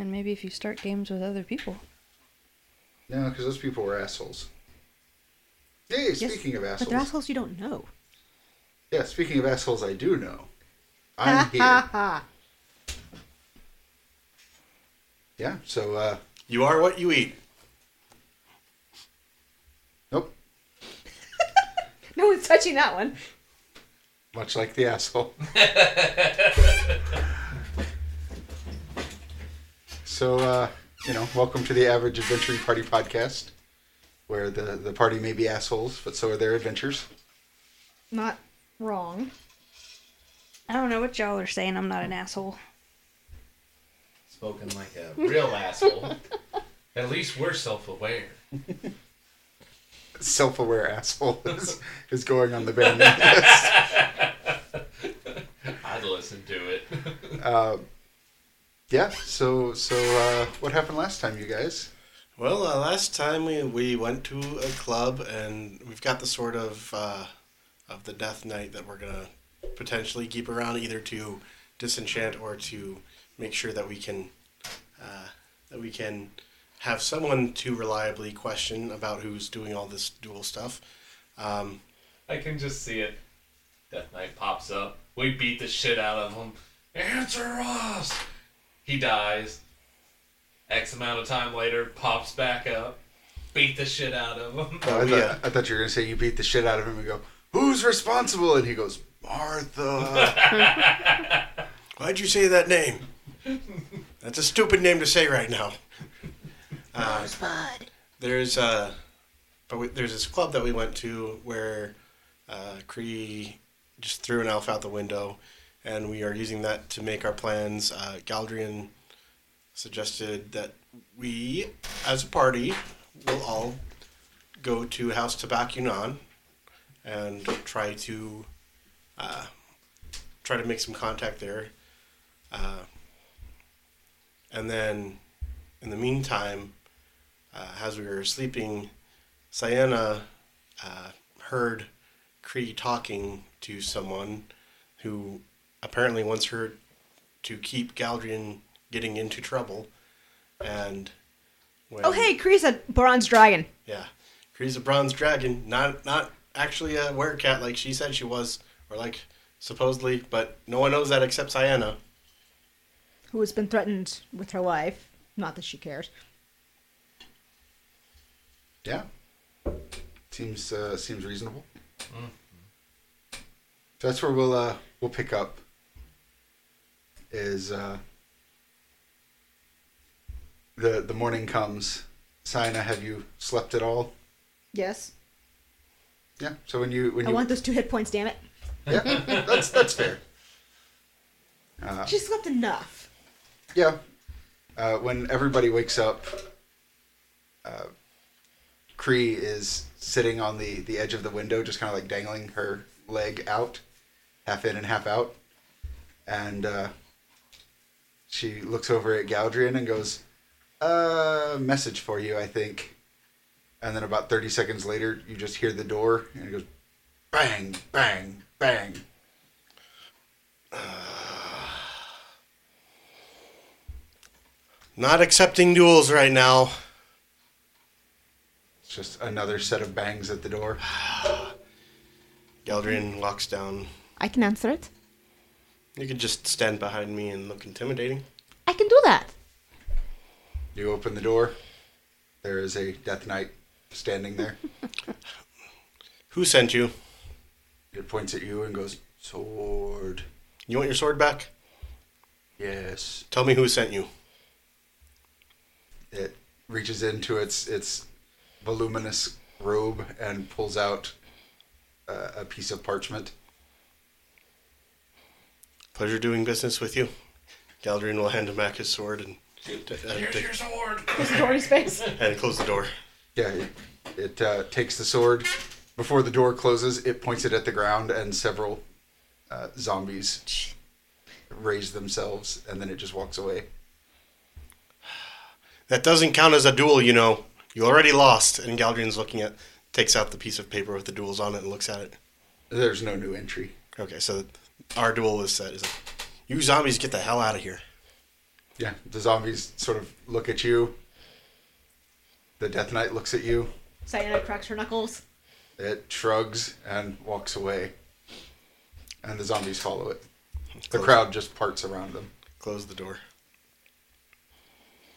And maybe if you start games with other people. No, because those people were assholes. Hey, speaking of But assholes. they're assholes you don't know. Yeah, speaking of assholes I do know. I'm here. Yeah, so, uh, You are what you eat. nope. No one's touching that one. Much like the asshole. so, uh, you know, welcome to the Average Adventuring Party podcast, where the, the party may be assholes, but so are their adventures. Not wrong. I don't know what y'all are saying. I'm not an asshole. Spoken like a real asshole. At least we're self-aware. Self aware asshole is, is going on the band list. I'd listen to it. Uh, yeah, so, so uh, what happened last time, you guys? Well, uh, last time we, we went to a club and we've got the sort of uh, of the death knight that we're gonna potentially keep around either to disenchant or to make sure that we can uh, that we can have someone to reliably question about who's doing all this dual stuff. Um, I can just see it. Death Knight pops up. We beat the shit out of him. Answer us! He dies. X amount of time later, pops back up. Beat the shit out of him. Oh, I, yeah. thought, I thought you were going to say you beat the shit out of him and go, Who's responsible? And he goes, Martha. why'd you say that name? That's a stupid name to say right now. Uh, there's uh, but we, there's this club that we went to where uh, Cree just threw an elf out the window, and we are using that to make our plans. Uh, Galdrien suggested that we, as a party, will all go to House Tabacunan and try to uh, try to make some contact there. Uh, and then, in the meantime, uh, as we were sleeping, Saiyna uh, heard Cree talking to someone who apparently wants her to keep Galdrien getting into trouble. And when, Oh, hey, Kree's a bronze dragon. yeah, Cree's a bronze dragon, not not actually a werecat like she said she was, or like supposedly, but no one knows that except Saiyna. Who has been threatened with her life. Not that she cares. yeah. Seems uh, seems reasonable. So that's where we'll uh, we'll pick up. Is uh, the the morning comes. Saiyna, have you slept at all? Yes. Yeah. So when you when I you want those two hit points, damn it. yeah, that's that's fair. Uh, She slept enough. Yeah. Uh, when everybody wakes up, uh, Cree is sitting on the, the edge of the window, just kind of like dangling her leg out, half in and half out. And uh, she looks over at Galdrien and goes, uh, message for you, I think. And then about 30 seconds later, you just hear the door, and it goes bang, bang, bang. Not accepting duels right now. It's just another set of bangs at the door. Galdrien walks down. I can answer it. You could just stand behind me and look intimidating. I can do that. You open the door. There is a Death Knight standing there. Who sent you? It points at you and goes, Sword. You want your sword back? Yes. Tell me who sent you. It reaches into its its voluminous robe and pulls out uh, a piece of parchment. Pleasure doing business with you. Galdrien will hand him back his sword and, Here's your sword. Close the door face. and close the door. Yeah, it, it uh, takes the sword. Before the door closes, it points it at the ground, and several uh, zombies raise themselves, and then it just walks away. That doesn't count as a duel, you know. You already lost. And Galdrien's looking at, takes out the piece of paper with the duels on it and looks at it. There's no new entry. Okay, so our duel was set. Is like, you zombies get the hell out of here. Yeah, the zombies sort of look at you. The Death Knight looks at you. Saiyna cracks her knuckles. It shrugs and walks away. And the zombies follow it. The Close- crowd just parts around them. Close the door.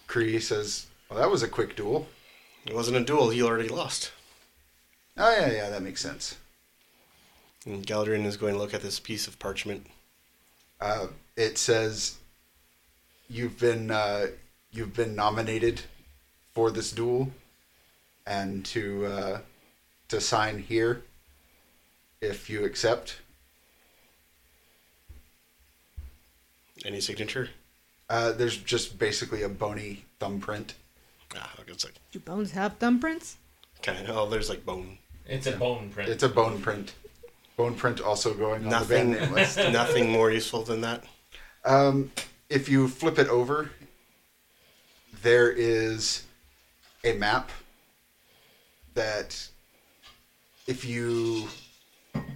Kree says, Well, that was a quick duel. It wasn't a duel. He already lost. Oh, yeah, yeah, that makes sense. And Galdrien is going to look at this piece of parchment. Uh, it says, You've been, uh, you've been nominated for this duel and to, uh, to sign here if you accept. Any signature? Uh, there's just basically a bony thumbprint. Ah, it's like Do bones have thumbprints? kind of. Oh, there's like bone. It's a bone print. It's a bone print. Bone print also going on the band Nothing. name list. nothing more useful than that. Um, if you flip it over, there is a map that, if you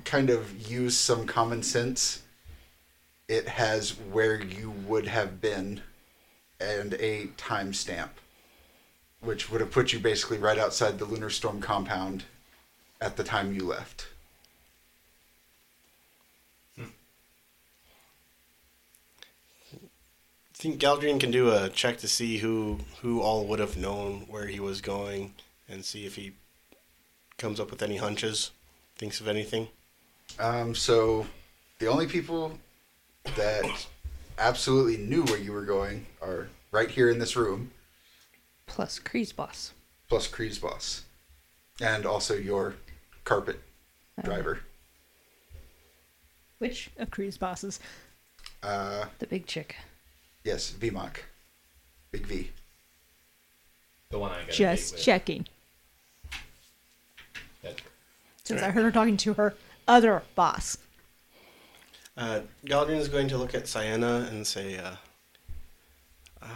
kind of use some common sense, it has where you would have been and a timestamp, which would have put you basically right outside the Lunar Storm compound at the time you left. I think Galdrien can do a check to see who who all would have known where he was going, and see if he comes up with any hunches, thinks of anything. Um, so the only people that absolutely knew where you were going are right here in this room, Plus Kree's boss. plus Kree's boss, and also your carpet driver. Which of Kree's bosses? Uh, The big chick. Yes, VMOC, Big V. the one I got. Just checking. That's Since I heard her talking to her other boss. Uh, Galdrien is going to look at Saiyna and say, uh, uh,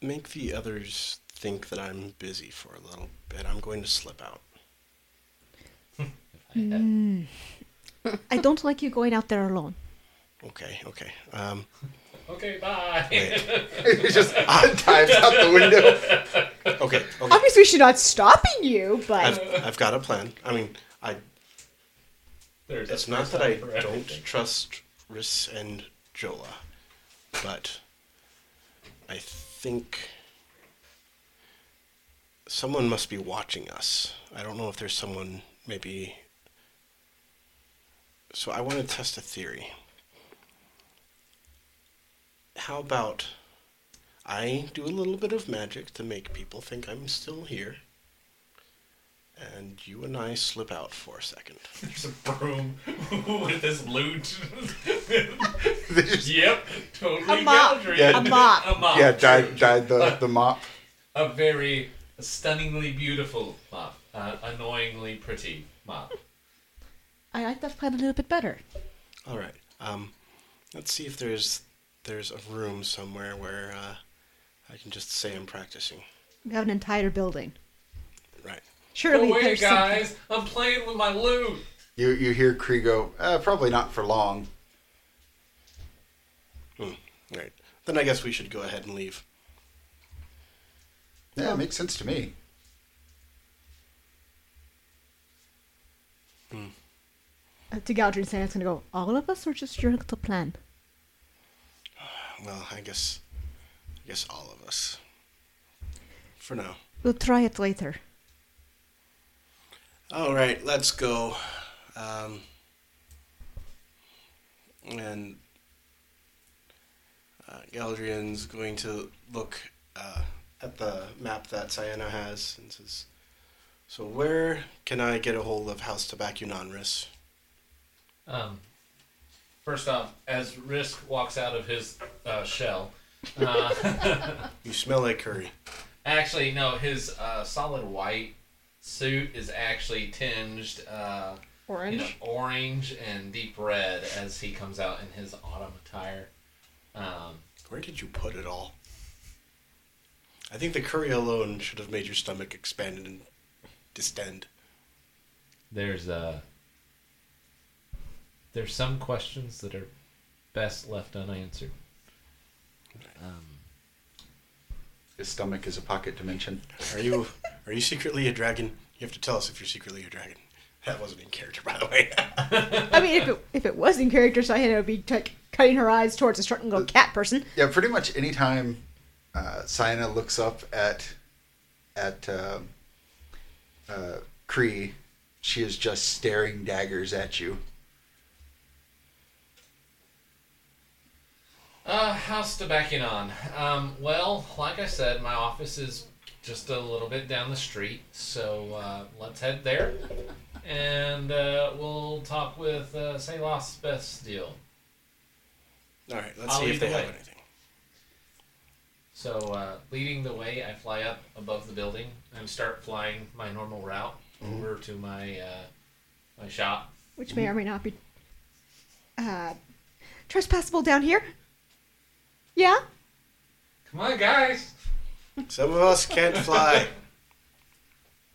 "Make the others think that I'm busy for a little bit. I'm going to slip out." I don't like you going out there alone. Okay, okay. Um, Okay, bye. wait. He just dives out the window. Okay, okay. Obviously, she's not stopping you, but I've, I've got a plan. I mean, I There's a It's not first that I time for don't trust Rhys and Jola, but I think someone must be watching us. I don't know if there's someone maybe. So I want to test a theory. How about I do a little bit of magic to make people think I'm still here, and you and I slip out for a second. There's a broom with this loot. They just- yep, totally A mop. Galdrien. Yeah. A mop. A mop. yeah, dyed, dyed the, the mop. A very stunningly beautiful mop. Uh, annoyingly pretty mop. I like that plan a little bit better. All right. Um, let's see if there's there's a room somewhere where uh, I can just say I'm practicing. We have an entire building. Right. Surely Go away, there's guys! I'm playing with my loot. You you hear Kree go, uh, probably not for long. Hmm. Right. Then I guess we should go ahead and leave. Yeah, it makes sense to me. some, uh, to Galdrien saying it's going to go all of us or just your little plan. Well, I guess I guess all of us. For now. We'll try it later. All right. Let's go. Um, and uh, Galdrien's going to look uh, at the map that Saiyna has and says, "So where can I get a hold of House Tobacunonris?" Um, first off, as Rhys walks out of his uh, shell, uh, You smell like curry. actually, no, his uh, solid white suit is actually tinged uh, Orange? you know, orange and deep red as he comes out in his autumn attire. Um, Where did you put it all? I think the curry alone should have made your stomach expand and distend. there's uh, there's some questions that are best left unanswered. His stomach is a pocket dimension. Are you are you secretly a dragon? You have to tell us if you're secretly a dragon. That wasn't in character, by the way. I mean, if it, if it was in character, Saiyna would be like cutting her eyes towards a certain little cat person. Yeah, pretty much anytime uh, Saiyna looks up at at uh, uh, Kree, she is just staring daggers at you. Uh, how's to backing on? Um, well, like I said, my office is just a little bit down the street, so uh, let's head there, and uh, we'll talk with uh, Salos Best Deal. All right, let's I'll see if they the have way. anything. So, uh, leading the way, I fly up above the building and start flying my normal route over to my uh, my shop. which may or may not be uh, trespassable down here. Yeah, Come on, guys! Some of us can't fly.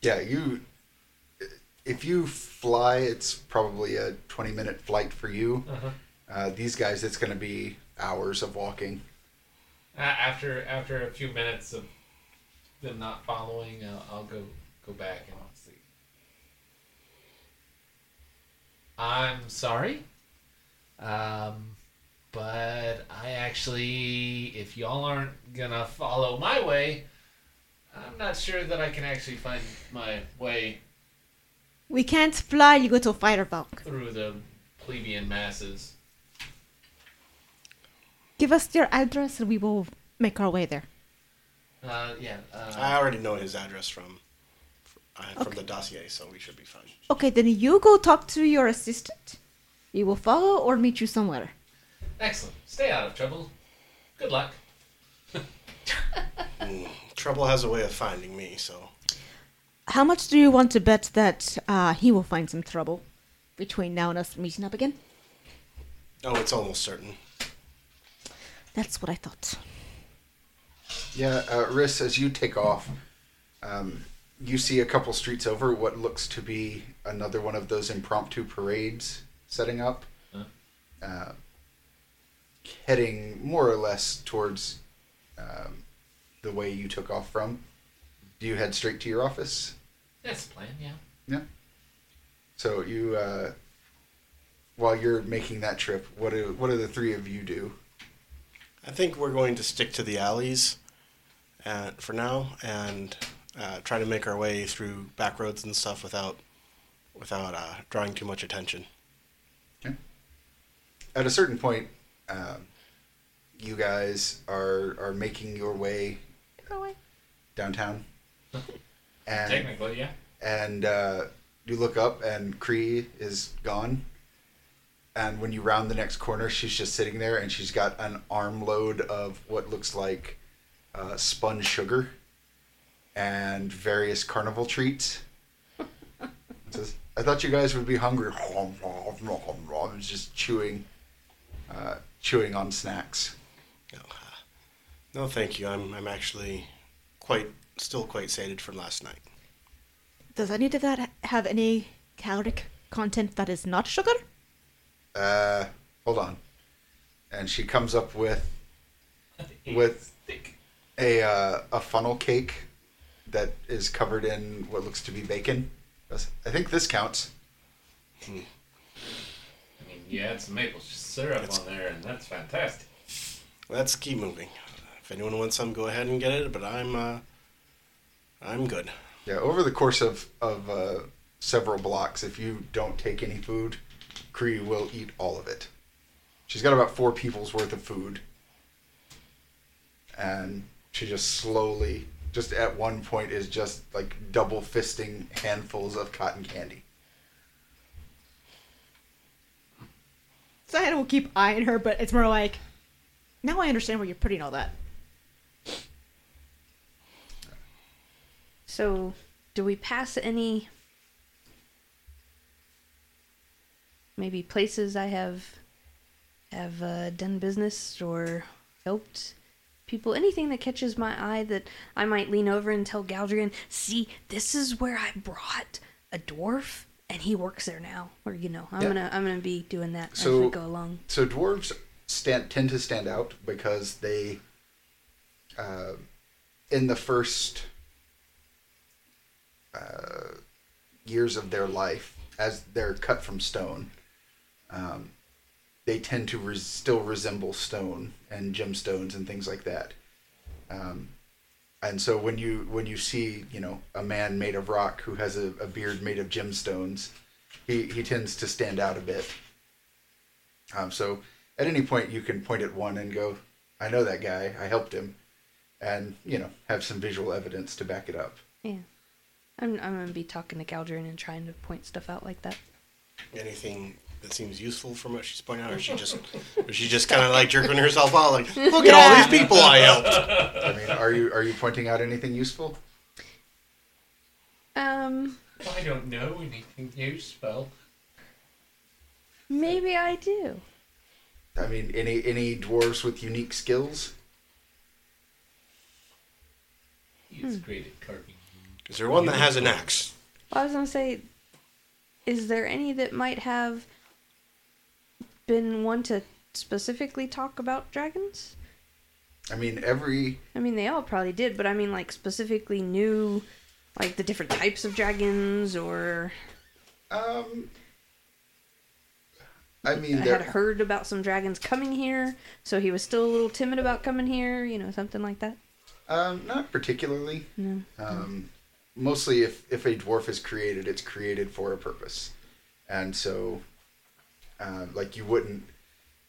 Yeah, you. If you fly, it's probably a twenty-minute flight for you. Uh-huh. Uh, these guys, it's going to be hours of walking. A- after after a few minutes of them not following, uh, I'll go go back and see. I'm sorry, um, but I actually, if y'all aren't gonna follow my way, I'm not sure that I can actually find my way we can't fly. You go to a fighter bulk. through the plebeian masses. Give us your address, and we will make our way there. Uh, yeah. Uh, I already know his address from uh, from the dossier, so we should be fine. Okay, then you go talk to your assistant. We will follow or meet you somewhere. Excellent. Stay out of trouble. Good luck. Mm, Trouble has a way of finding me, so How much do you want to bet that uh, he will find some trouble between now and us meeting up again? oh, it's almost certain. That's what I thought. Yeah, uh, Rhys, as you take off, um, you see a couple streets over what looks to be another one of those impromptu parades setting up, Huh? uh, heading more or less towards um, the way you took off from. Do you head straight to your office? That's the plan. Yeah. Yeah. So you, uh, while you're making that trip, what do what do the three of you do? I think we're going to stick to the alleys uh, for now and uh, try to make our way through back roads and stuff without without uh, drawing too much attention. at a certain point, um, you guys are are making your way downtown, and Technically, yeah. and uh, you look up and Cree is gone. And when you round the next corner, she's just sitting there, and she's got an armload of what looks like uh, spun sugar and various carnival treats. Says, I thought you guys would be hungry. It's just chewing, uh, chewing on snacks. No, uh, no, thank you. I'm I'm actually quite still quite sated from last night. Does any of that have any caloric content that is not sugar? Uh, hold on. And she comes up with With- a uh, a funnel cake that is covered in what looks to be bacon. I think this counts. I mean, you add some maple syrup It's- on there, and that's fantastic. Let's keep moving. If anyone wants some, go ahead and get it. But I'm uh, I'm good. Yeah, over the course of of uh, several blocks, if you don't take any food, Cree will eat all of it. She's got about four people's worth of food, and she just slowly, just at one point, is just like double fisting handfuls of cotton candy. Saiyna will keep eyeing her, but it's more like, now I understand where you're putting all that. So, do we pass any maybe places I have have uh, done business or helped people? Anything that catches my eye that I might lean over and tell Galdrien, "See, this is where I brought a dwarf." And he works there now, or you know, I'm Yeah. gonna I'm gonna be doing that as So- we go along. So dwarves stand tend to stand out because they, uh, in the first uh, years of their life, as they're cut from stone, um, they tend to res- still resemble stone and gemstones and things like that. Um, and so when you when you see you know a man made of rock who has a, a beard made of gemstones, he he tends to stand out a bit. Um, so at any point you can point at one and go, I know that guy. I helped him, and you know have some visual evidence to back it up. Yeah. I'm, I'm gonna be talking to Galdrien and trying to point stuff out like that. Anything that seems useful from what she's pointing out, or she just, or she just kind of like jerking herself out, like, look at all these people I helped. I mean, are you are you pointing out anything useful? Um, I don't know anything useful. maybe I do. I mean, any any dwarves with unique skills? He is great at carving. Is there one that has an axe? Well, I was gonna say, is there any that might have been one to specifically talk about dragons? I mean, every I mean, they all probably did, but I mean, like specifically knew like the different types of dragons, or um. I mean, I had heard about some dragons coming here, so he was still a little timid about coming here. You know, something like that. um, not particularly. No. Um, mostly, if if a dwarf is created, it's created for a purpose, and so, uh, like you wouldn't,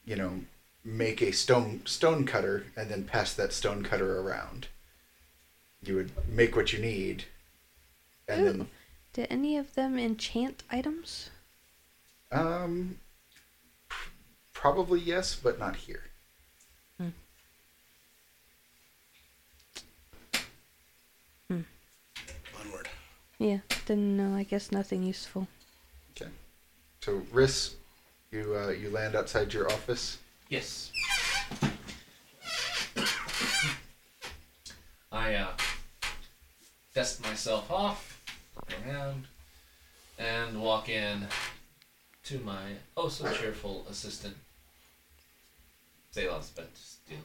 you know, make a stone stone cutter and then pass that stone cutter around. You would make what you need, and then Did any of them enchant items? um, probably yes, but not here. Hmm. Onward. Yeah. Then no, I guess nothing useful. Okay, so Rhys, you uh, you land outside your office. Yes. I uh, dust myself off, around, and walk in to my oh so cheerful assistant. Saloth's best deal.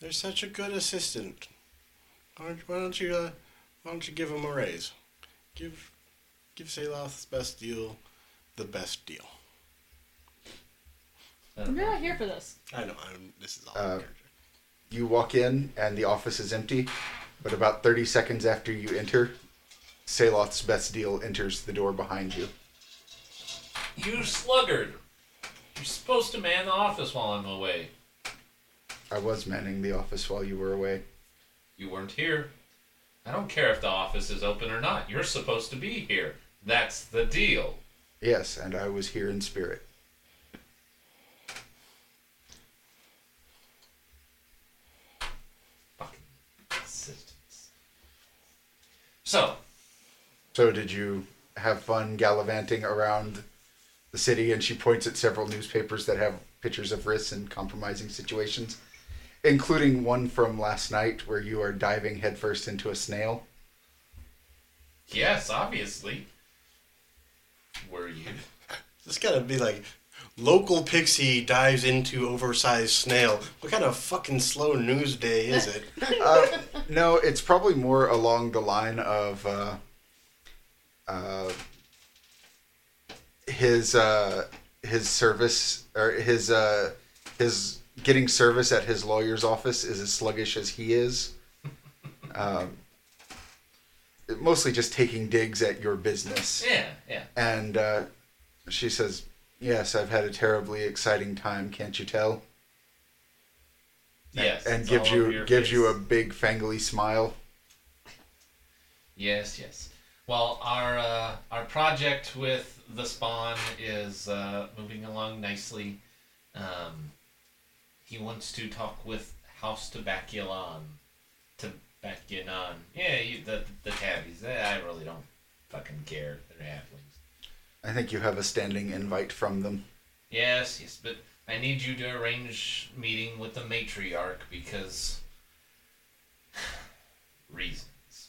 They're such a good assistant. Why don't, why don't you, uh, why don't you give him a raise? Give, give Saloth's best deal the best deal. I don't You're not here for this. I know. I'm, this is all Uh, character. You walk in and the office is empty, but about 30 seconds after you enter, Saloth's best deal enters the door behind you. You sluggard! You're supposed to man the office while I'm away. I was manning the office while you were away. You weren't here. I don't care if the office is open or not. You're supposed to be here. That's the deal. Yes, and I was here in spirit. Fucking assistants. So, So, did you have fun gallivanting around the city? And she points at several newspapers that have pictures of Rhys in compromising situations, including one from last night where you are diving headfirst into a snail. yes, obviously. Were you? This gotta be like, local pixie dives into oversized snail. What kind of fucking slow news day is it? uh, no, it's probably more along the line of uh, uh, his uh, his service or his uh, his getting service at his lawyer's office is as sluggish as he is. Um, mostly just taking digs at your business, Yeah, yeah. and uh, she says, "Yes, I've had a terribly exciting time. Can't you tell?" Yes. and it's gives you gives you a big fangly smile. Yes, yes. Well, our uh, our project with the spawn is uh, moving along nicely. Um, he wants to talk with House Tobacculon. Tobacculon. Yeah, you, the the tabbies. Eh, I really don't fucking care. They're. I think you have a standing invite from them. Yes, yes, but I need you to arrange meeting with the matriarch because reasons.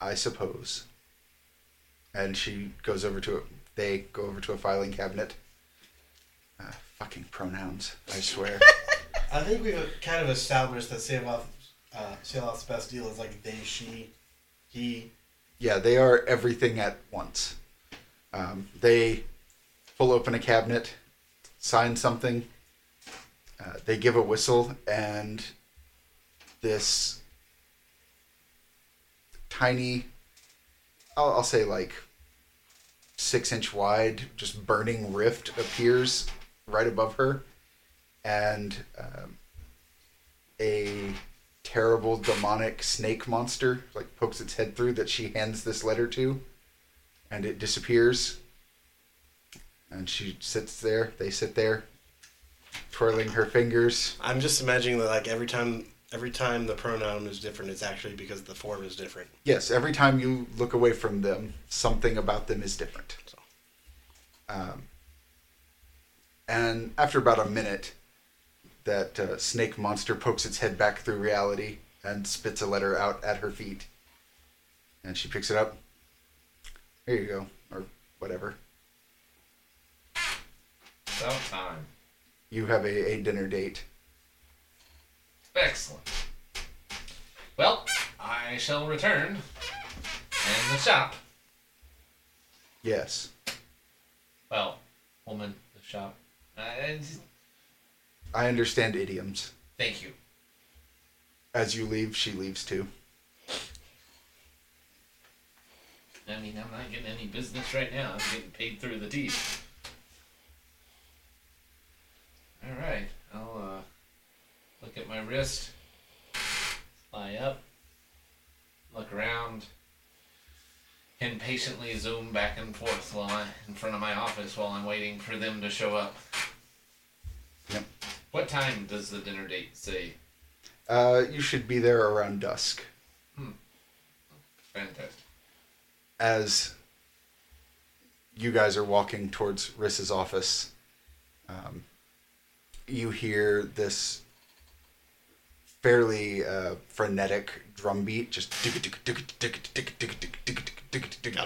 I suppose. And she goes over to a, they go over to a filing cabinet Uh, fucking pronouns, I swear. I think we've kind of established that Sealoth, uh, Sealoth's best deal is like they, she, he. Yeah, they are everything at once. Um, they pull open a cabinet, sign something, uh, they give a whistle, and this tiny, I'll, I'll say like six inch wide, just burning rift appears right above her, and um, a terrible demonic snake monster like pokes its head through that she hands this letter to, and it disappears. And she sits there. They sit there, twirling her fingers. I'm just imagining that like every time, every time the pronoun is different, it's actually because the form is different. Yes, every time you look away from them, something about them is different. So. Um, and after about a minute, that uh, snake monster pokes its head back through reality and spits a letter out at her feet. And she picks it up. Here you go, or whatever. About time. You have a, a dinner date. Excellent. Well, I shall return. And the shop. Yes. Well, woman, the shop. Uh, I understand idioms. thank you. As you leave, she leaves too. I mean, I'm not getting any business right now. I'm getting paid through the teeth. All right, I'll uh, look at my wrist, lie up, look around, and patiently zoom back and forth while I, in front of my office while I'm waiting for them to show up. Yep. What time does the dinner date say? Uh, you should be there around dusk. Fantastic. as you guys are walking towards Rhys's office, um, you hear this fairly uh, frenetic drum beat, just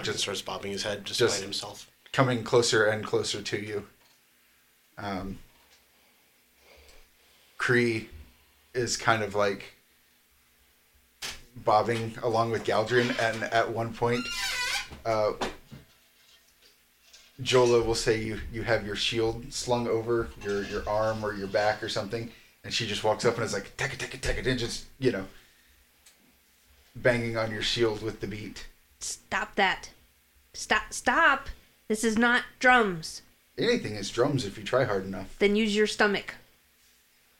just starts bobbing his head just, Just- by himself. coming closer and closer to you. Um, Cree is kind of like bobbing along with Galdrien, and at one point, uh, Jola will say you you have your shield slung over your your arm or your back or something, and she just walks up and is like take it, take it, take it, and just you know banging on your shield with the beat. Stop that. Stop. Stop. This is not drums. Anything is drums if you try hard enough. Then use your stomach.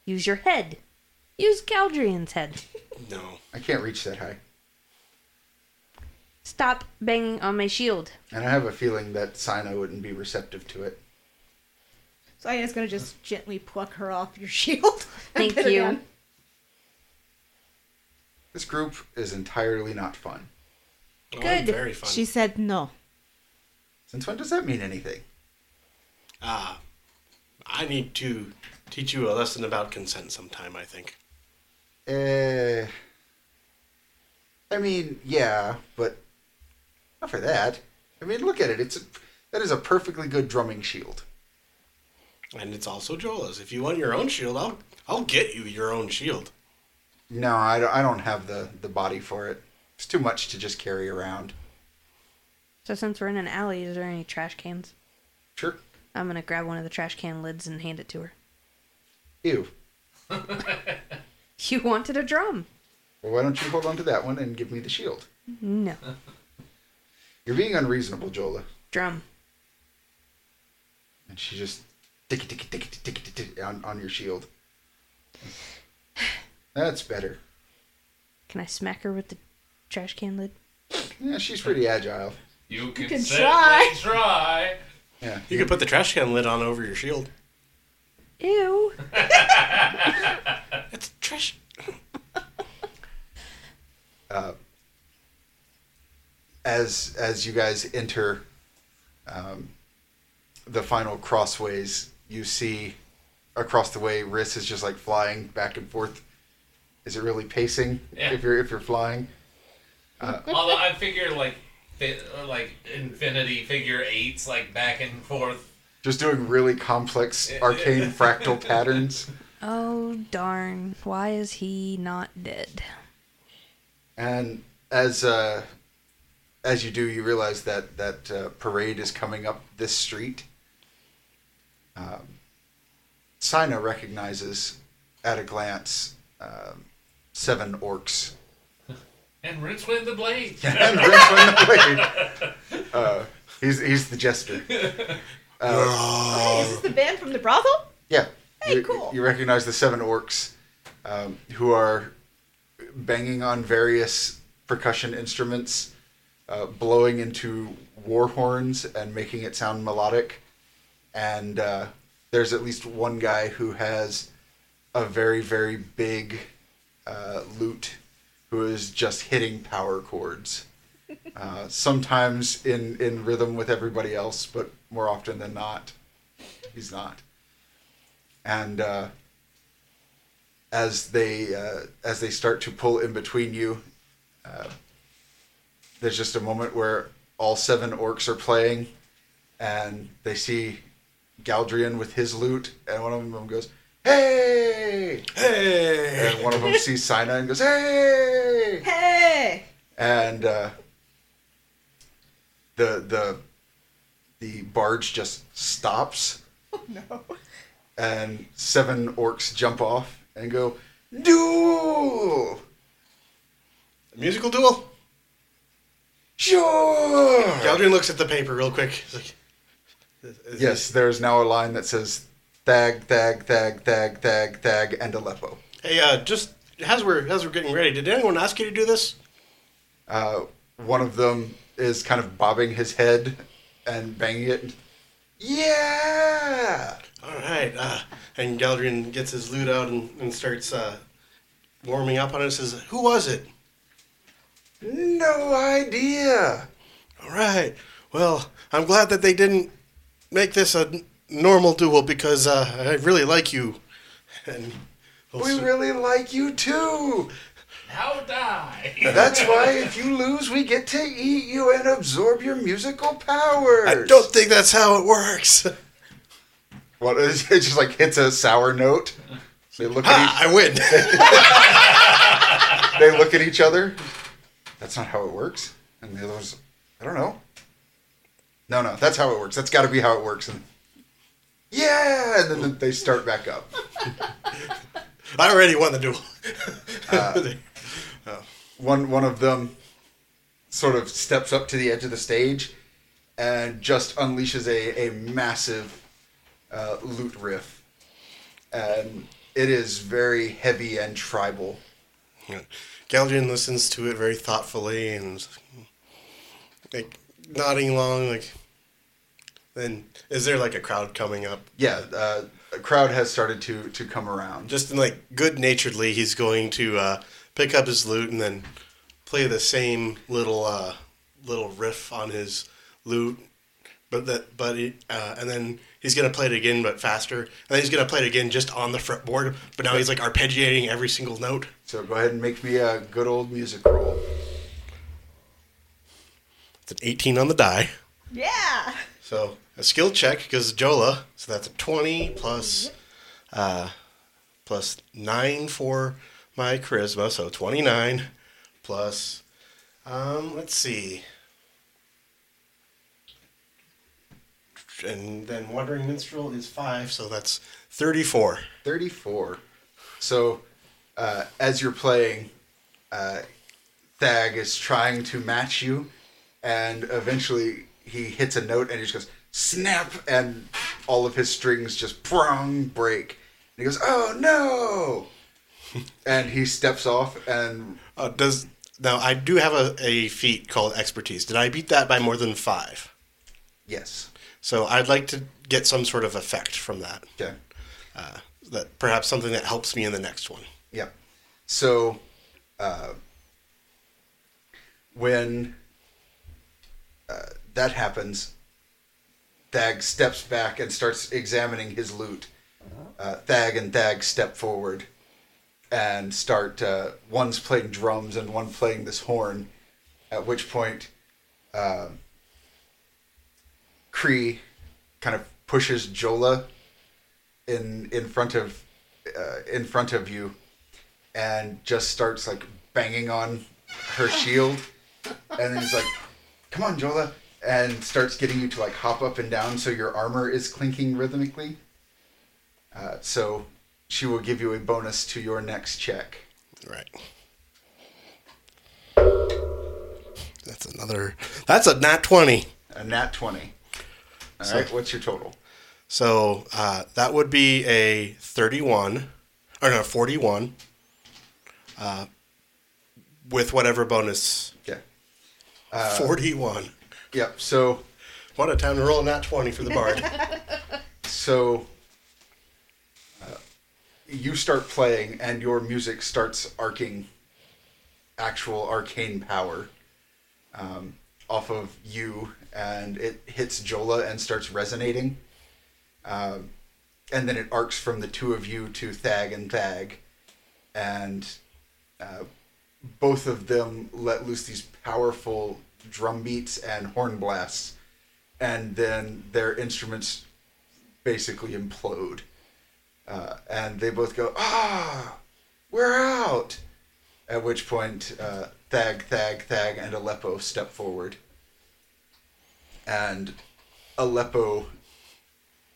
Use your head. Use Galdrien's head. No. I can't reach that high. Stop banging on my shield. And I have a feeling that Saiyna wouldn't be receptive to it. So Aya's gonna just gently pluck her off your shield. and Thank put her you. down. This group is entirely not fun. Oh, Good. very fun. She said no. Since when does that mean anything? Ah, I need to teach you a lesson about consent sometime. I think. Uh, I mean, yeah, but not for that. I mean, look at it. It's a, that is a perfectly good drumming shield. And it's also Jola's. If you want your own shield, I'll I'll get you your own shield. No, I don't, I don't have the, the body for it. It's too much to just carry around. So since we're in an alley, is there any trash cans? Sure. I'm gonna grab one of the trash can lids and hand it to her. Ew. You wanted a drum? Well, why don't you hold on to that one and give me the shield? No. You're being unreasonable, Jola. Drum. And she just tick tick tick tick tick tick on on your shield. That's better. Can I smack her with the trash can lid? Yeah, she's pretty agile. You can, can certainly try. try. Yeah. You could put the trash can lid on over your shield. Ew. It's trash. uh, as as you guys enter um, the final crossways, you see across the way Rhys is just like flying back and forth. Is it really pacing Yeah. if you're if you're flying? Although I figure like fi- like infinity figure eights like back and forth just doing really complex arcane fractal patterns. Oh darn! Why is he not dead? And as uh, as you do, you realize that that uh, parade is coming up this street. Um, Saiyna recognizes at a glance um, seven orcs And Rincewind the Blade. and Rincewind the Blade. Uh, he's he's the jester. Hey, is this the band from the brothel? Yeah. Hey, you, cool. You recognize the seven orcs um, who are banging on various percussion instruments, uh, blowing into war horns and making it sound melodic. And uh, there's at least one guy who has a very, very big uh, lute who is just hitting power chords. Uh, sometimes in, in rhythm with everybody else, but more often than not, he's not and uh, as they uh, as they start to pull in between you, uh, there's just a moment where all seven orcs are playing, and they see Galdrien with his lute, and one of them goes, "Hey!" Hey! and one of them sees Saiyna and goes, "Hey!" Hey! and uh, the the the barge just stops. Oh no. and seven orcs jump off and go duel A Musical duel? sure Galdrien looks at the paper real quick. He's like, is- is yes there's now a line that says thag thag thag thag thag thag and aleppo Hey, uh, just as we're as we're getting ready, did anyone ask you to do this? uh, one of them is kind of bobbing his head and banging it yeah All right. Uh, and Galdrien gets his lute out and, and starts uh, warming up on it. and Says, "Who was it?" no idea All right. Well, I'm glad that they didn't make this a normal duel because uh, I really like you. And we really like you too Now die. That's why if you lose, we get to eat you and absorb your musical powers. I don't think that's how it works. What is it? Just like hits a sour note. They look at ha! I win. each, they look at each other. That's not how it works. And the other one's, I don't know. No, no, that's how it works. That's got to be how it works. And yeah, and then they start back up. I already won the duel. Uh, One one of them sort of steps up to the edge of the stage and just unleashes a, a massive uh, lute riff. And it is very heavy and tribal. Yeah. Galdrien listens to it very thoughtfully and like nodding along. Like, then is there like a crowd coming up? Yeah, uh, a crowd has started to, to come around. Just in, like good naturedly, he's going to uh, pick up his lute and then play the same little uh, little riff on his lute. But that, but he, uh, and then he's gonna play it again, but faster. And then he's gonna play it again just on the fretboard. But now he's like arpeggiating every single note. So go ahead and make me a good old music roll. It's an 18 on the die. Yeah! So a skill check because Jola. So that's a 20 plus, uh, plus nine for my charisma. So 29 plus. Um, let's see. And then Wandering Minstrel is five, so that's 34. 34. So, uh, as you're playing, uh, Thag is trying to match you, and eventually he hits a note and he just goes snap, and all of his strings just prong break. And he goes, "Oh no!" and he steps off, and Uh, does now I do have a, a feat called expertise. Did I beat that by more than five? yes, So I'd like to get some sort of effect from that. okay, uh, that perhaps something that helps me in the next one. yeah. So, uh, when uh, that happens, Thag steps back and starts examining his loot. Uh, Thag and Thag step forward and start. Uh, one's playing drums and one playing this horn. At which point, uh, Cree kind of pushes Jola in in front of uh, in front of you, and just starts like banging on her shield, and then he's like, "Come on, Jola!" and starts getting you to like hop up and down so your armor is clinking rhythmically. Uh, so she will give you a bonus to your next check. Right. That's another. That's a nat twenty. A nat twenty. All So- right, what's your total? So uh, that would be a thirty-one, or no, forty-one. Uh, with whatever bonus. Yeah. forty-one. Yep. So What a time to roll a nat twenty for the bard. so uh, you start playing and your music starts arcing actual arcane power um, off of you and it hits jola and starts resonating um, and then it arcs from the two of you to thag and thag and uh, both of them let loose these powerful drum beats and horn blasts and then their instruments basically implode. Uh, and they both go, ah, we're out. At which point, uh, Thag, Thag, Thag, and Aleppo step forward. And Aleppo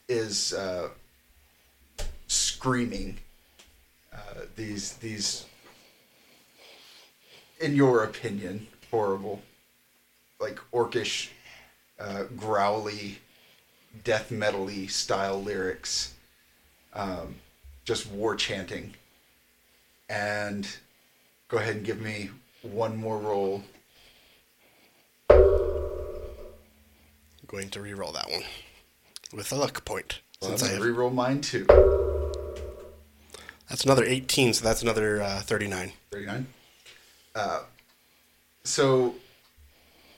is uh, screaming uh, these these, in your opinion, horrible, like orcish, uh, growly death metal-y style lyrics, um, just war chanting. And go ahead and give me one more roll. Going to re-roll that one with a luck point. So Since I'm I gonna have, reroll mine too. that's another eighteen, so that's another uh, thirty-nine. 39. Uh, so,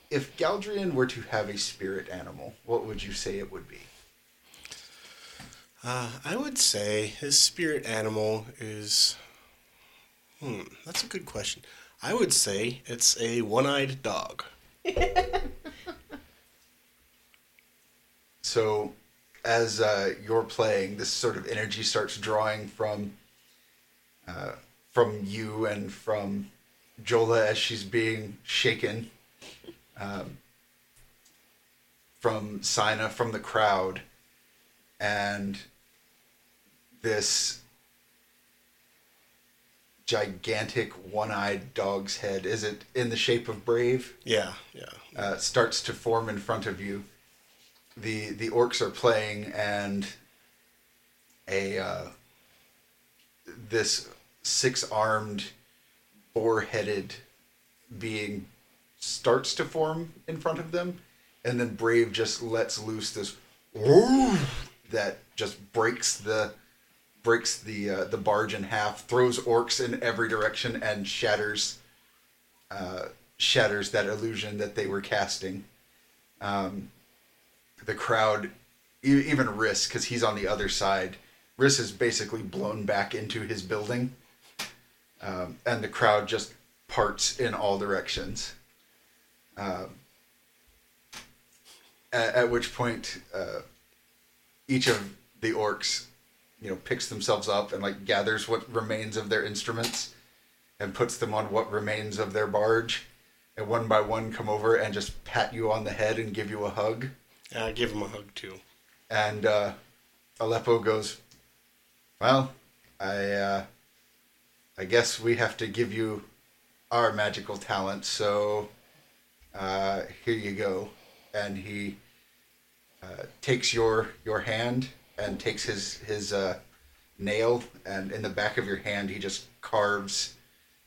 if Galdrien were to have a spirit animal, what would you say it would be? Uh, I would say his spirit animal is. Hmm, that's a good question. I would say it's a one-eyed dog. So, as uh, you're playing, this sort of energy starts drawing from uh, from you and from Jola as she's being shaken, um, from Saiyna, from the crowd, and this gigantic one-eyed dog's head. Is it in the shape of Brave? Yeah, yeah. uh, starts to form in front of you. The the orcs are playing, and a uh, this six armed, boar headed being starts to form in front of them, and then Brave just lets loose this that just breaks the breaks the uh, the barge in half, throws orcs in every direction, and shatters uh, shatters that illusion that they were casting. Um, the crowd, even Rhys, because he's on the other side, Rhys is basically blown back into his building, um, and the crowd just parts in all directions. Um, at, at which point, uh, each of the orcs, you know, picks themselves up and like gathers what remains of their instruments and puts them on what remains of their barge, and one by one come over and just pat you on the head and give you a hug. Yeah, I give him a hug too. And uh, Aleppo goes, "Well, I uh, I guess we have to give you our magical talent. So uh, here you go." And he uh, takes your your hand and takes his his uh, nail, and in the back of your hand, he just carves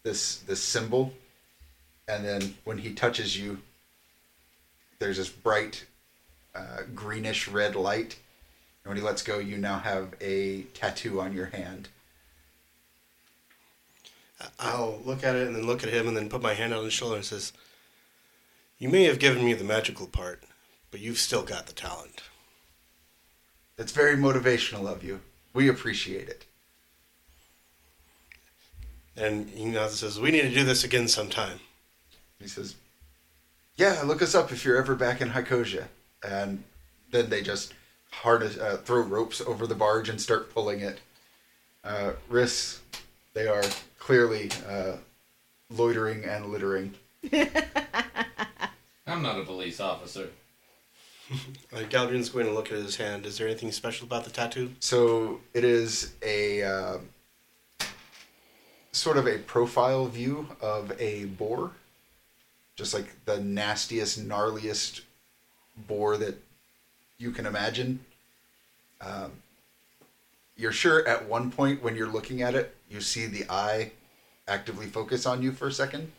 this this symbol. And then when he touches you, there's this bright uh, greenish red light. And when he lets go, you now have a tattoo on your hand. I'll look at it and then look at him and then put my hand on his shoulder and says, "You may have given me the magical part, but you've still got the talent." That's very motivational of you. We appreciate it. And he nods says, "We need to do this again sometime." He says, "Yeah, look us up if you're ever back in Hycosia." And then they just harness, uh, throw ropes over the barge and start pulling it. Uh, Rhys, they are clearly uh, loitering and littering. I'm not a police officer. Uh, Galdrien's going to look at his hand. Is there anything special about the tattoo? So it is a uh, sort of a profile view of a boar, just like the nastiest, gnarliest boar that you can imagine. Um, you're sure at one point when you're looking at it, you see the eye actively focus on you for a second.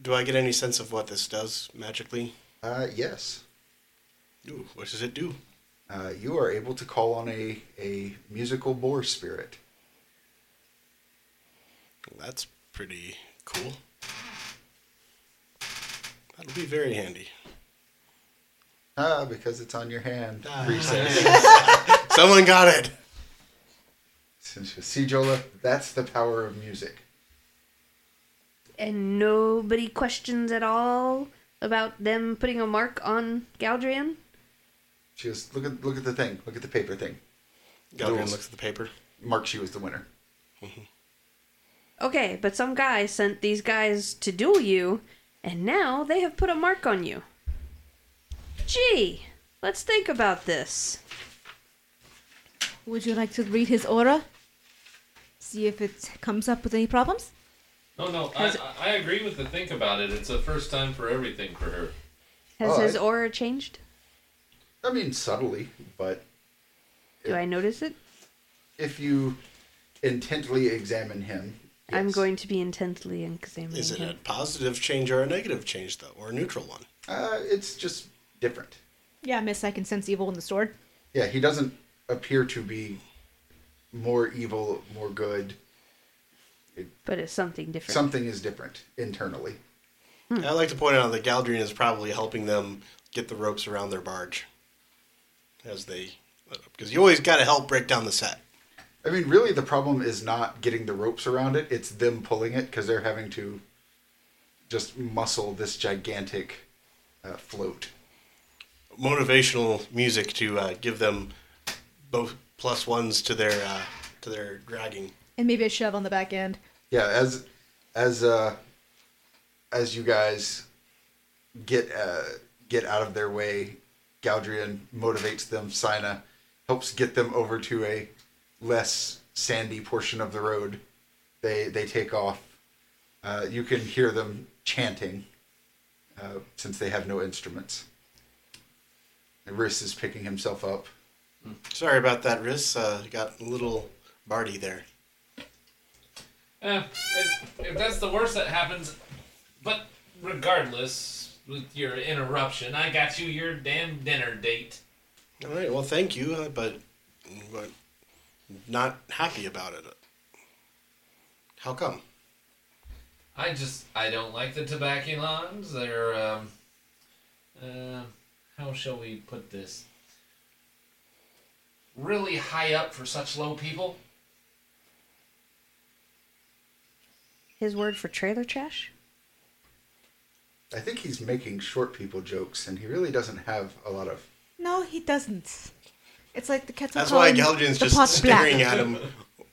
Do I get any sense of what this does magically? Uh, yes, Ooh, what does it do? uh, you are able to call on a, a musical boar spirit. That's pretty cool. That'll be very handy. Ah, because it's on your hand. Ah. Someone got it. See, Jola, that's the power of music. And nobody questions at all about them putting a mark on Galdrien? She goes, look at look at the thing, look at the paper thing. Galdrien looks at the paper. Marks you as the winner. Mm-hmm. Okay, but some guy sent these guys to duel you, and now they have put a mark on you. Gee, let's think about this. Would you like to read his aura? See if it comes up with any problems? No, no, I, Has- I, I agree with the think about it. It's a first time for everything for her. Has Oh, his I- aura changed? I mean, subtly, but Do I notice it? if you intently examine him, I'm yes. going to be intently examining him. Is it a positive change or a negative change, though, or a neutral one? Uh, it's just different. Yeah, miss, I can sense evil in the sword. Yeah, he doesn't appear to be more evil, more good. But it's something different. Something is different internally. I'd like to point out that Galdrien is probably helping them get the ropes around their barge as they, because you always got to help break down the set. I mean, really, the problem is not getting the ropes around it; it's them pulling it because they're having to just muscle this gigantic uh, float. Motivational music to uh, give them both plus ones to their uh, to their dragging. And maybe a shove on the back end. Yeah, as as uh, as you guys get uh, get out of their way, Galdrien motivates them. Saiyna helps get them over to a less sandy portion of the road. They they take off. Uh, you can hear them chanting uh, since they have no instruments. And Rhys is picking himself up. Sorry about that, Rhys. Uh, got a little Barty there. Eh, if, if that's the worst that happens, but regardless, with your interruption, I got you your damn dinner date. All right. Well, thank you, uh, but but not happy about it. How come? I just I don't like the Tobacculons. They're um, uh, how shall we put this? Really high up for such low people. His word for trailer trash? I think he's making short people jokes, and he really doesn't have a lot of No, he doesn't. It's like the kettle That's why calling just pot staring black. at him,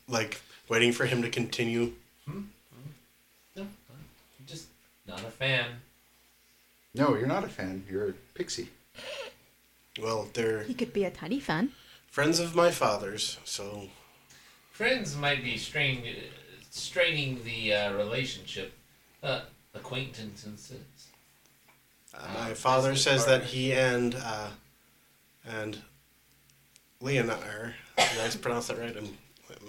like waiting for him to continue. Hmm? Hmm? No, I'm just not a fan. No, you're not a fan. You're a pixie. Well, they're He could be a tiny fan. friends of my father's, so Friends might be strain, straining the uh, relationship. Uh, acquaintances. uh, my father business says that he and uh, and Leonire, did I pronounce that right? Um,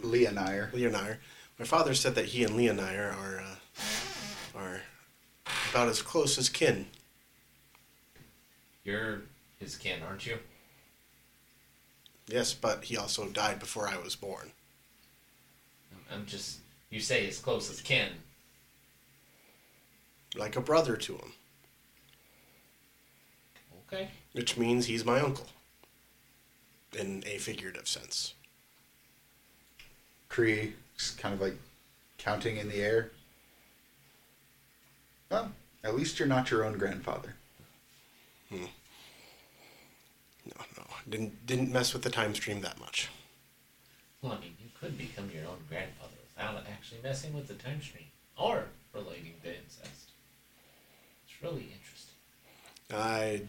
Leonire. Leonire. My father said that he and Leonire are uh, are about as close as kin. You're his kin, aren't you? Yes, but he also died before I was born. I'm just. You say his closest kin. Like a brother to him, Okay. which means he's my uncle. In a figurative sense. Kree kind of like counting in the air. Well, at least you're not your own grandfather. Hmm. No, no, didn't didn't mess with the time stream that much. Well, I mean, you could become your own grandfather without actually messing with the time stream or relating to incest. It's really interesting. I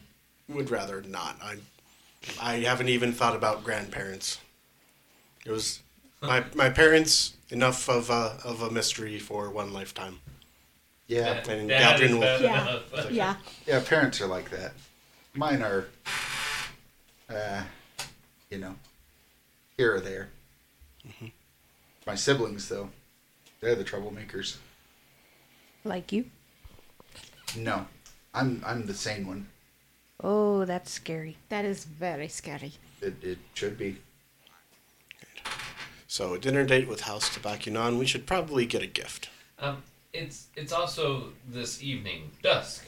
would rather not. I I haven't even thought about grandparents. It was my my parents enough of a of a mystery for one lifetime. Yeah, And That is Galdrien will- Yeah. enough. Yeah. yeah. Parents are like that. Mine are, uh, you know, here or there. My siblings, though, they're the troublemakers. Like you? No, I'm I'm the sane one. Oh, that's scary. That is very scary. It, it should be. So a dinner date with House Tabakunan, we should probably get a gift. Um, it's it's also this evening, dusk,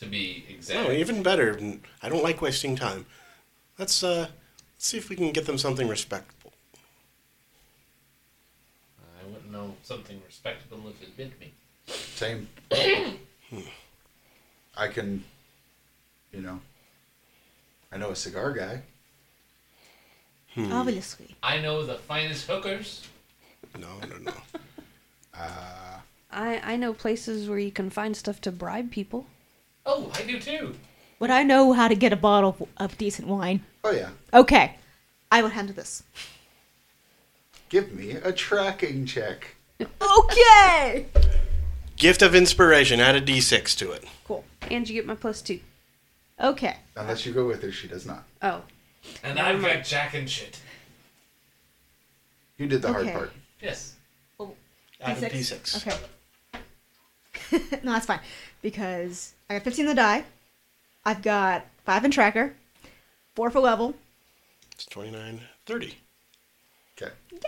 to be exact. Oh, even better. I don't like wasting time. Let's uh let's see if we can get them something respectable. I wouldn't know something respectable if it bit me. Same. I can, you know, I know a cigar guy. Obviously. I know the finest hookers. No, no, no. Uh, I I know places where you can find stuff to bribe people. Oh, I do too. But I know how to get a bottle of- of decent wine? oh yeah. Okay. I will handle this. Give me a tracking check. Okay! Gift of inspiration. Add a D6 to it. cool. And you get my plus two. Okay. Unless you go with her, she does not. Oh. And I've got jack and shit. You did the Okay. hard part. Yes. Oh. Add a D6. Okay. no, that's fine. Because I got 15 on the die. I've got 5 in tracker, 4 for level. It's 29, 30. Okay. Yeah.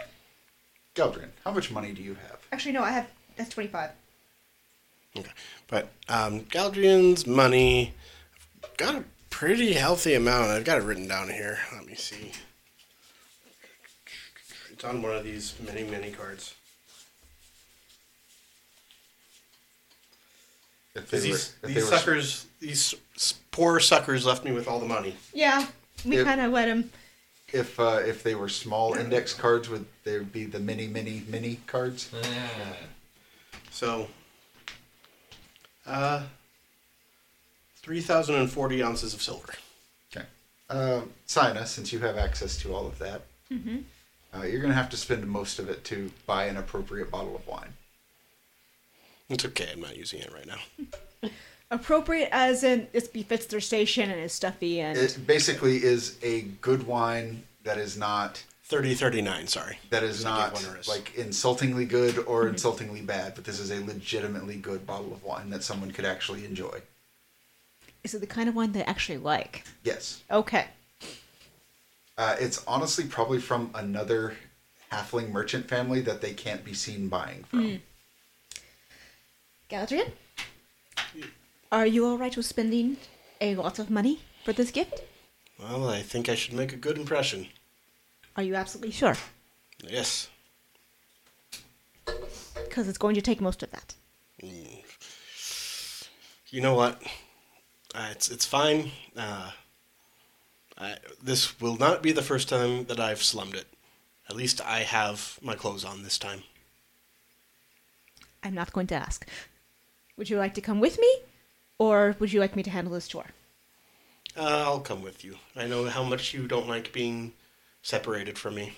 Galdrien, how much money do you have? Actually, no, I have. That's 25. Okay. But um, Galdrien's money, I've got a pretty healthy amount. I've got it written down here. Let me see. It's on one of these many, many cards. If they were, These, if they were suckers, these poor suckers left me with all the money. Yeah, we It- kind of let him. If uh, if they were small index cards, would they be the mini mini mini cards? Ah. So, uh, 3,040 ounces of silver. Okay. Uh, Saiyna, since you have access to all of that, uh, you're gonna have to spend most of it to buy an appropriate bottle of wine. It's okay, I'm not using it right now. Appropriate as in this befits their station and is stuffy and. It basically is a good wine that is not 3039, sorry. that is Because I gave not one a like insultingly good or insultingly bad, but this is a legitimately good bottle of wine that someone could actually enjoy. Is it the kind of wine they actually like? Yes. Okay. Uh, it's honestly probably from another halfling merchant family that they can't be seen buying from. Galdrien? Are you alright with spending a lot of money for this gift? Well, I think I should make a good impression. Are you absolutely sure? Yes. Because it's going to take most of that. You know what? Uh, it's it's fine. Uh, I, this will not be the first time that I've slummed it. At least I have my clothes on this time. I'm not going to ask. Would you like to come with me? Or would you like me to handle this chore? Uh, I'll come with you. I know how much you don't like being separated from me.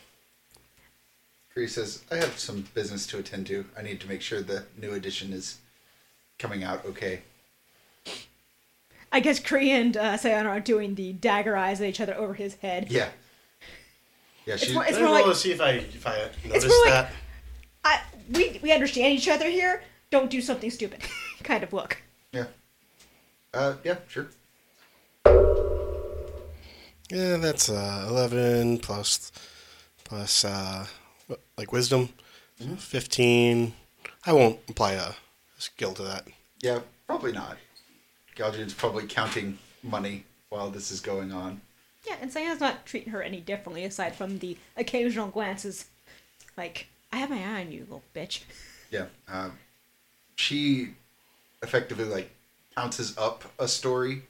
Kree says, I have some business to attend to. I need to make sure the new edition is coming out okay. I guess Kree and uh, Saiyna are doing the dagger eyes at each other over his head. Yeah. Yeah, she, more- it's more like- to see if I if I noticed more like- that. I, we, we understand each other here. Don't do something stupid. kind of look. Yeah. Uh, yeah, sure. Yeah, that's uh, eleven plus plus uh, like wisdom, Mm-hmm. fifteen. I won't apply a skill to that. Yeah, probably not. Galdrien's probably counting money while this is going on. Yeah, and Saiyna's not treating her any differently aside from the occasional glances. Like, I have my eye on you, little bitch. Yeah. Um, she effectively like pounces up a story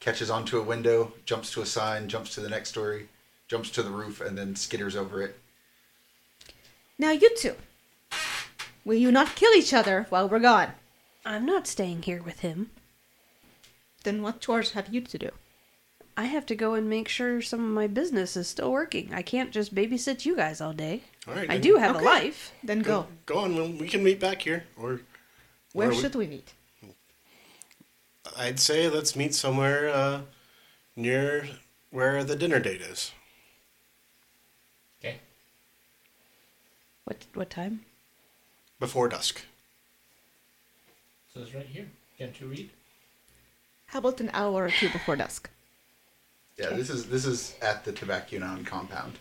catches onto a window, jumps to a sign, jumps to the next story, jumps to the roof, and then skitters over it. Now you two, will you not kill each other while we're gone? I'm not staying here with him. Then what chores have you to do? I have to go and make sure some of my business is still working. I can't just babysit you guys all day. All right. I then do have Okay. a life. Then Go, go. go on. We'll, we can meet back here, or Where Or we- should we meet? I'd say let's meet somewhere uh, near where the dinner date is. Okay. What what time? Before dusk. Says right here. Can't you read? How about an hour or two before dusk? Yeah, this is this is at the Tabacunon compound.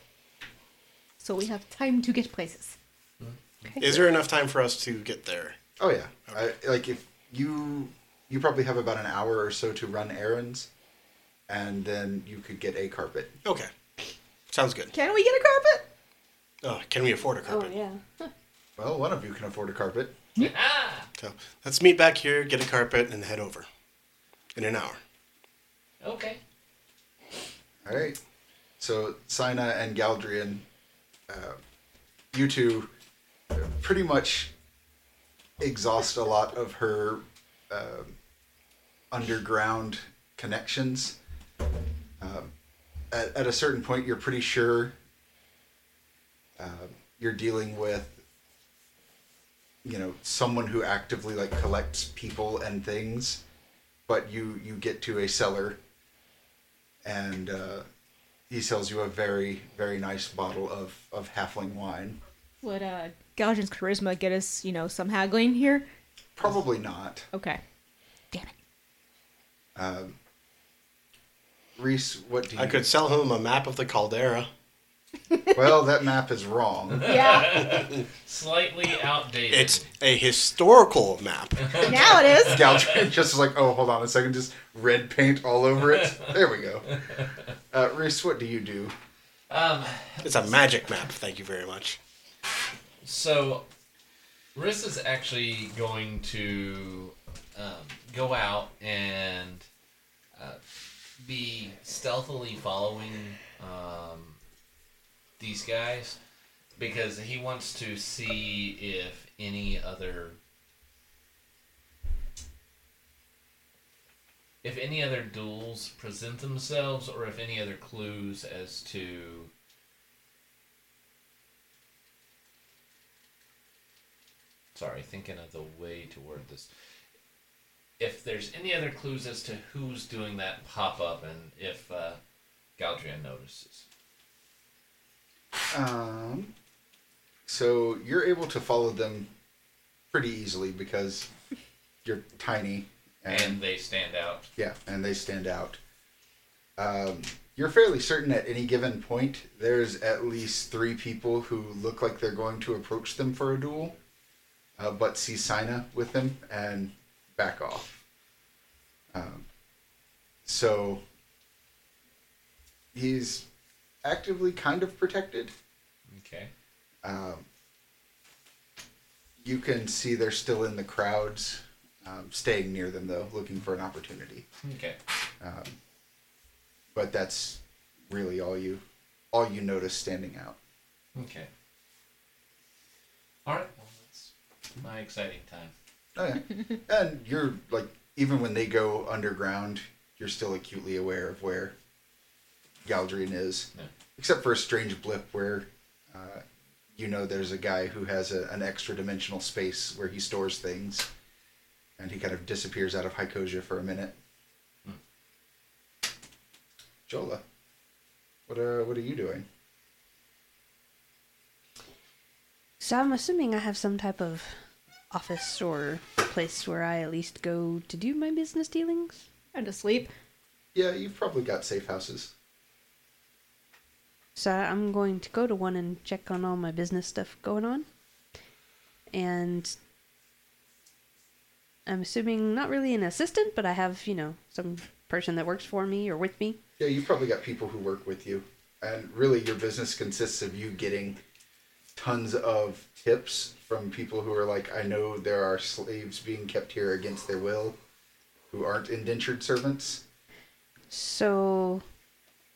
So we have time to get places. Is there enough time for us to get there? Oh yeah, I, like if you you probably have about an hour or so to run errands, and then you could get a carpet. Okay. Sounds good. Can we get a carpet? Oh, can we afford a carpet? Oh carpet? yeah. Well, one of you can afford a carpet. ah! So let's meet back here, get a carpet, and head over in an hour. Okay. All right. So Saiyna and Galdrien, uh, you two pretty much exhaust a lot of her uh, underground connections. Um, at, at a certain point, you're pretty sure uh, you're dealing with, you know, someone who actively like collects people and things. But you you get to a cellar and uh, he sells you a very very nice bottle of of halfling wine. Would uh, Galdrien's charisma get us, you know, some haggling here? Probably not. Okay. Damn it. Um, Rhys, what do you? I could sell him a map of the caldera. Well, that map is wrong. Yeah. Slightly outdated. It's a historical map. now it is. Galdrien just is like, oh, hold on a second, just red paint all over it. There we go. Uh, Rhys, what do you do? um. It's a magic map. Thank you very much. So, Rhys is actually going to um, go out and be stealthily following um, these guys because he wants to see if any other if any other duels present themselves or if any other clues as to sorry, thinking of the way to word this. If there's any other clues as to who's doing that pop up and if uh, Galdrien notices. Um, so you're able to follow them pretty easily because you're tiny And they stand out. Yeah, and they stand out. Um, you're fairly certain at any given point there's at least three people who look like they're going to approach them for a duel, uh, but see Saiyna with them and back off. Um, so he's actively kind of protected. Okay. Um, you can see they're still in the crowds, um, staying near them though, looking for an opportunity. Okay. Um, but that's really all you all you notice standing out. Okay. All right. Well, that's my exciting time. Oh yeah, and you're like even when they go underground, you're still acutely aware of where Galdrien is, Yeah. except for a strange blip where uh, you know there's a guy who has a, an extra dimensional space where he stores things, and he kind of disappears out of Hycosia for a minute. Jola, what uh, what are you doing? So I'm assuming I have some type of office or place where I at least go to do my business dealings. And to sleep. Yeah, you've probably got safe houses. So I'm going to go to one and check on all my business stuff going on. And I'm assuming not really an assistant, but I have, you know, some person that works for me or with me. Yeah, you've probably got people who work with you. And really, your business consists of you getting tons of tips from people who are like, I know there are slaves being kept here against their will who aren't indentured servants. So,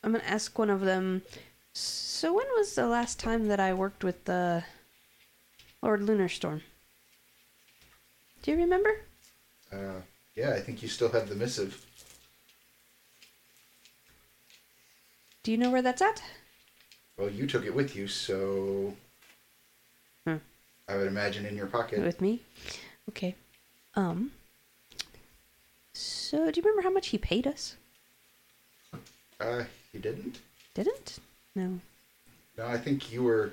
I'm gonna ask one of them. So, when was the last time that I worked with the Lord Lunarstorm? Do you remember? Uh, yeah, I think you still have the missive. Do you know where that's at? Well, you took it with you, so Hmm. I would imagine in your pocket. With me? Okay. Um. So, do you remember how much he paid us? Uh, he didn't. Didn't? No. No, I think you were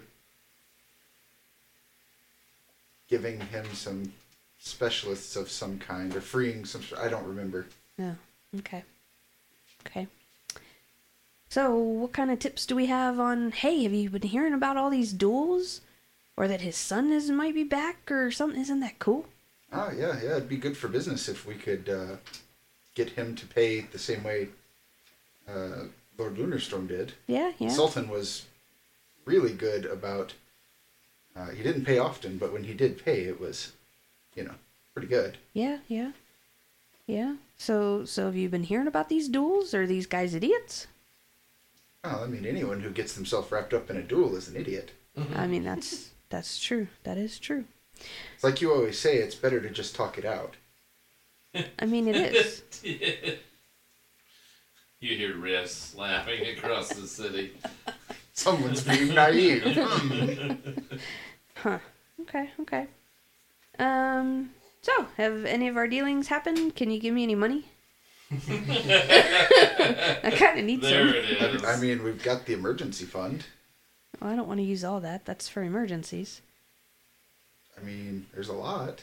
giving him some specialists of some kind, or freeing some. I don't remember. No. Okay. Okay. So, what kind of tips do we have on? Hey, have you been hearing about all these duels, or that his son is might be back, or something? Isn't that cool? Oh yeah, yeah, it'd be good for business if we could uh, get him to pay the same way uh, Lord Lunarstorm did. Yeah, yeah. Sultan was really good about. Uh, he didn't pay often, but when he did pay, it was, you know, pretty good. Yeah, yeah, yeah. So, so have you been hearing about these duels? Are these guys idiots? Well, I mean, anyone who gets themselves wrapped up in a duel is an idiot. I mean, that's that's true. That is true. It's like you always say, it's better to just talk it out. I mean, it is. you hear Rhys laughing across the city. Someone's being naive. Huh. Okay. Okay. Um. So, have any of our dealings happened? Can you give me any money? I kind of need There some. it is. I mean, we've got the emergency fund. Well, I don't want to use all that. That's for emergencies. I mean, there's a lot.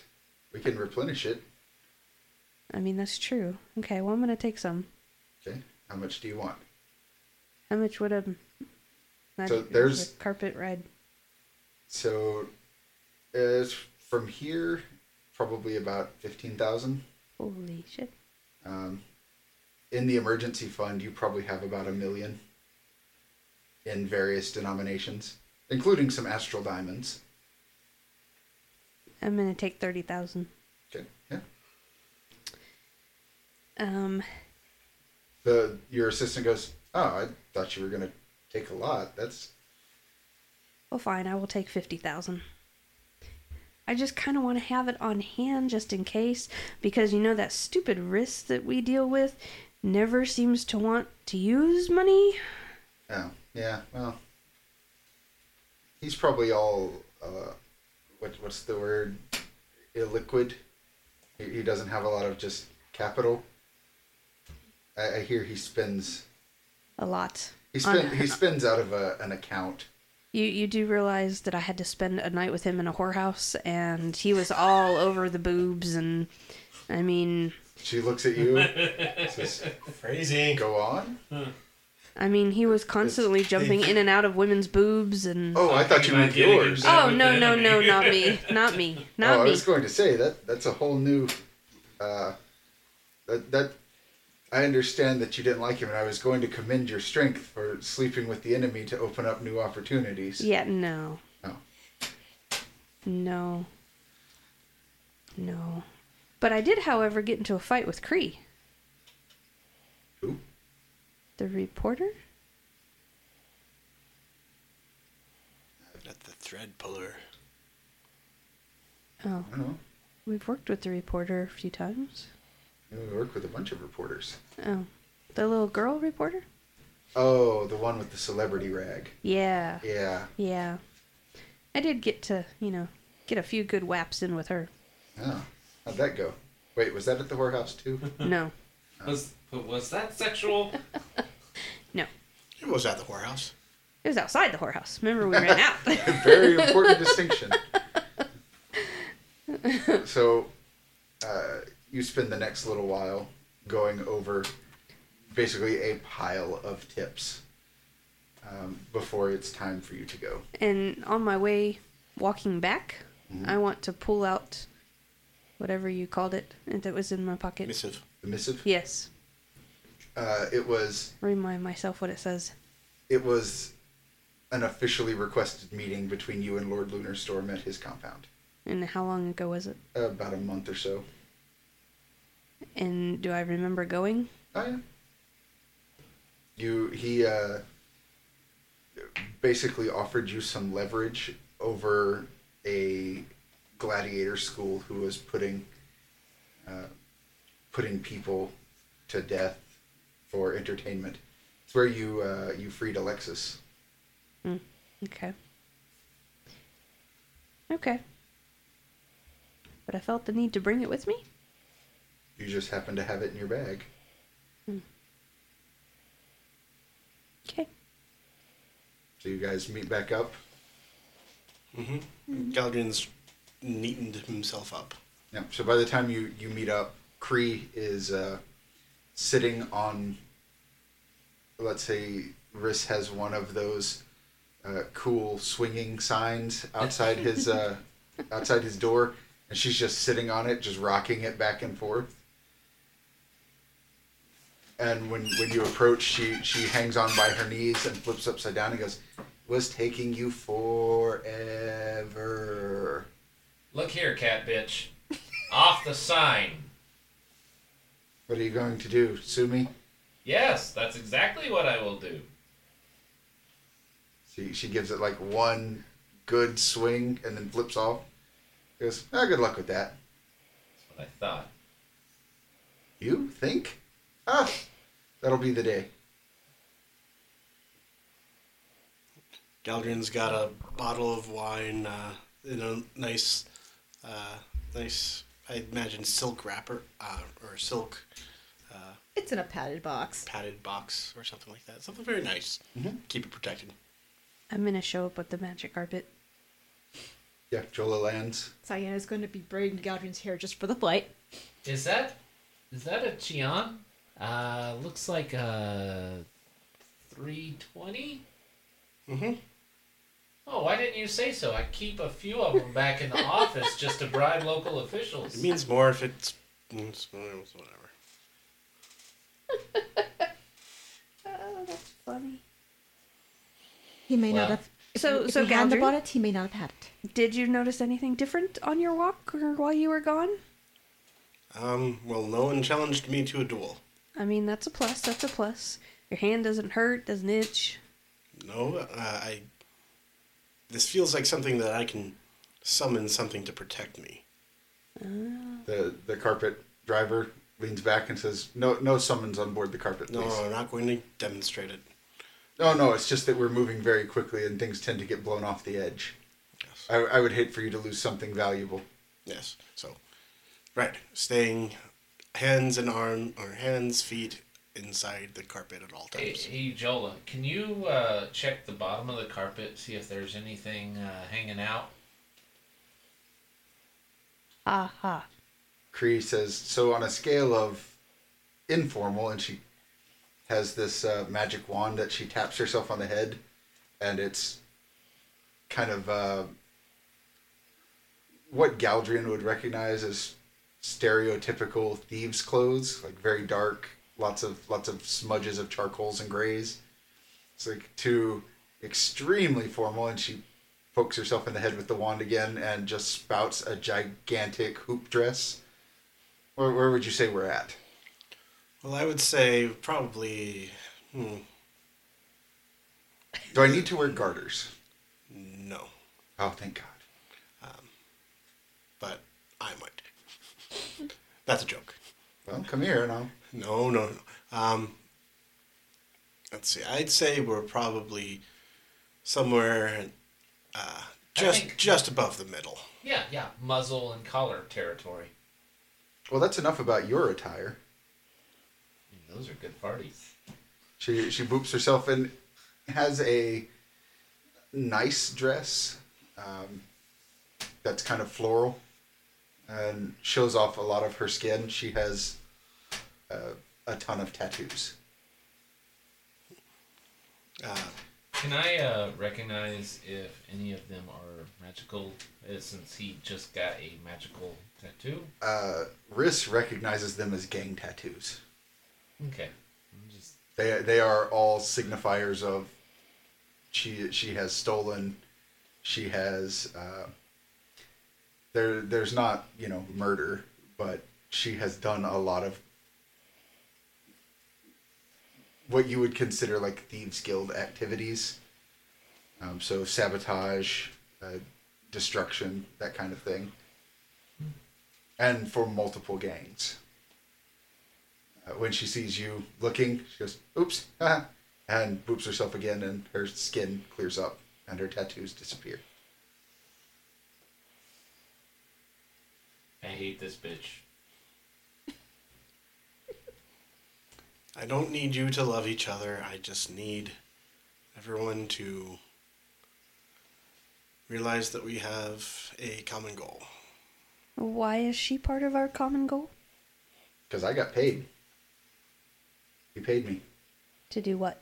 We can replenish it. I mean, that's true. Okay. Well, I'm gonna take some. Okay. How much do you want? How much would a So there's- a carpet ride? So, it's from here, probably about fifteen thousand. Holy shit! Um, in the emergency fund, you probably have about a million in various denominations, including some astral diamonds. I'm gonna take thirty thousand. Okay. Yeah. Um. The your assistant goes, "Oh, I thought you were gonna take a lot. That's Well, fine. I will take fifty thousand. I just kind of want to have it on hand just in case, because you know that stupid wrist that we deal with never seems to want to use money. oh yeah. Well, he's probably all uh, what what's the word? Illiquid. He, he doesn't have a lot of just capital. I, I hear he spends A lot. he On- spend he spends out of a, an account. You you do realize that I had to spend a night with him in a whorehouse, and he was all over the boobs, and I mean, She looks at you. says, Crazy. Go on. I mean, he was constantly jumping in and out of women's boobs, and Oh, I thought you Talking meant yours. oh no no no not me not me not oh, I was going to say that that's a whole new. Uh, that that I understand that you didn't like him, and I was going to commend your strength for sleeping with the enemy to open up new opportunities. Yeah, no. No. No. No. But I did, however, get into a fight with Cree, Who? The reporter. Not the thread puller. Oh, I don't know. we've worked with the reporter a few times. We work with a bunch of reporters. Oh, the little girl reporter? Oh, the one with the celebrity rag. Yeah, Yeah. yeah. I did get to, you know, get a few good whaps in with her. Oh, how'd that go? Wait, was that at the whorehouse too? No, oh. Was, was that sexual? no. It was at the whorehouse. It was outside the whorehouse. Remember, we ran out. Very important distinction. So, uh, you spend the next little while going over basically a pile of tips um, before it's time for you to go. And on my way walking back, Mhm. I want to pull out whatever you called it that was in my pocket. Missive. The missive. Yes. Uh, it was Remind myself what it says. it was an officially requested meeting between you and Lord Lunarstorm at his compound. And how long ago was it? about a month or so. And do I remember going? Oh yeah. you he uh, basically offered you some leverage over a gladiator school who was putting uh, putting people to death for entertainment. It's where you uh, you freed Alexis. Okay. Okay. But I felt the need to bring it with me. You just happen to have it in your bag. Okay. So you guys meet back up. Mm-hmm. Galdrien's neatened himself up. Yeah. So by the time you you meet up, Cree is uh, sitting on. Let's say Rhys has one of those uh, cool swinging signs outside his uh, outside his door, and she's just sitting on it, just rocking it back and forth. And when when you approach, she she hangs on by her knees and flips upside down and goes, "Was taking you forever." Look here, cat bitch. Off the sign. What are you going to do? Sue me? Yes, that's exactly what I will do. She she gives it like one good swing and then flips off. Goes, ah, good luck with that. That's what I thought. You think? Ah, that'll be the day. Galdrien's got a bottle of wine uh, in a nice, uh, nice, I imagine silk wrapper uh, or silk It's in a padded box. padded box or something like that. Something very nice. Keep it protected. I'm gonna show up with the magic carpet. Yeah, Jola lands. Saiyna's going to be braiding Galdrien's hair just for the flight. Is that is that a Chian? Uh looks like a three twenty? Mm-hmm. Oh, why didn't you say so? I keep a few of them back in the office just to bribe local officials. It means more if it's, it's whatever. Oh, that's funny. He may Well, not have. If so- we, if so we hadn't Galdrien? bought it, he may not have had it. Did you notice anything different on your walk or while you were gone? Um, well, no one challenged me to a duel. I mean, that's a plus. That's a plus. Your hand doesn't hurt, doesn't itch. No, uh, I. This feels like something that I can summon something to protect me. The the carpet driver leans back and says, "No, no summons on board the carpet, No, please." I'm not going to demonstrate it. No, no, it's just that we're moving very quickly and things tend to get blown off the edge. Yes. I, I would hate for you to lose something valuable. Yes. So, right, staying hands and arm or hands, feet inside the carpet at all times. hey Jola, can you uh, check the bottom of the carpet, see if there's anything uh, hanging out? Ha ha. Cree says, so on a scale of informal, and she has this uh, magic wand that she taps herself on the head, and it's kind of uh, what Galdrien would recognize as stereotypical thieves' clothes, like very dark, lots of lots of smudges of charcoals and grays. It's like too extremely formal, and she pokes herself in the head with the wand again and just spouts a gigantic hoop dress. Where, where would you say we're at? Well, I would say probably hmm, Do I need to wear garters? no, Oh, thank God. but I might. That's a joke. Well, come here and I'll. No, no, no. Um, let's see. I'd say we're probably somewhere uh, just think- just above the middle. Yeah, yeah, muzzle and collar territory. Well, that's enough about your attire. Those are good parties. She she boops herself and has a nice dress um, that's kind of floral and shows off a lot of her skin. She has uh, a ton of tattoos. Uh, Can I uh, recognize if any of them are magical, uh, since he just got a magical tattoo? Uh, Rhys recognizes them as gang tattoos. Okay. Just They they are all signifiers of she she has stolen, she has uh, there there's not you know murder, but she has done a lot of what you would consider like thieves guild activities. Um, so sabotage, uh, destruction, that kind of thing, and for multiple gangs. Uh, when she sees you looking, she goes, "Oops," and boops herself again, and her skin clears up, and her tattoos disappear. I hate this bitch. I don't need you to love each other. I just need everyone to realize that we have a common goal. Why is she part of our common goal? Because I got paid. He paid me. To do what?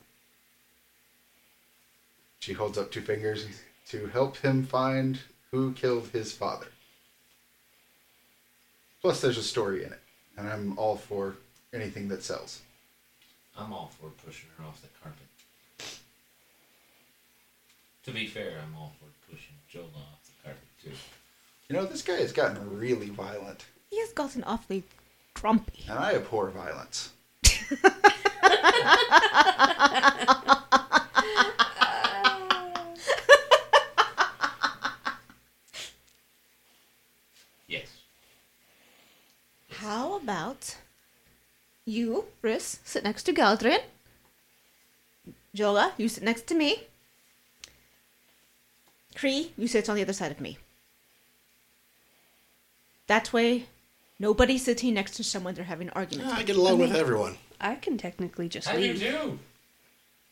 She holds up two fingers to help him find who killed his father. Plus, there's a story in it, and I'm all for anything that sells. I'm all for pushing her off the carpet. To be fair, I'm all for pushing Jola off the carpet too. You know, this guy has gotten really violent, He has gotten awfully grumpy. and I abhor violence. Yes. How about you, Rhys, sit next to Galdrien? Jola, you sit next to me. Cree, you sit on the other side of me. That way, nobody's sitting next to someone they're having arguments I with. get along I with everyone. I can technically just How do you leave. do?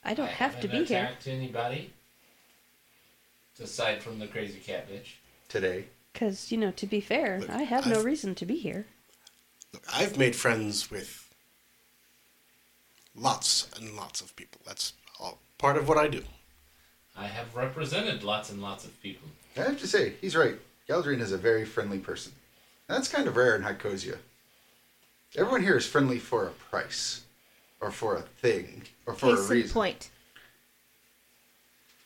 I don't I have to haven't be here attacked anybody. Aside from the crazy cat bitch. Today, because, you know, to be fair, Look, I have no I've- reason to be here. Look, I've made friends with lots and lots of people. That's all part of what I do. I have represented lots and lots of people. I have to say, he's right. Galdrien is a very friendly person. And that's kind of rare in Hycosia. Everyone here is friendly for a price, or for a thing, or for Case a in reason. point.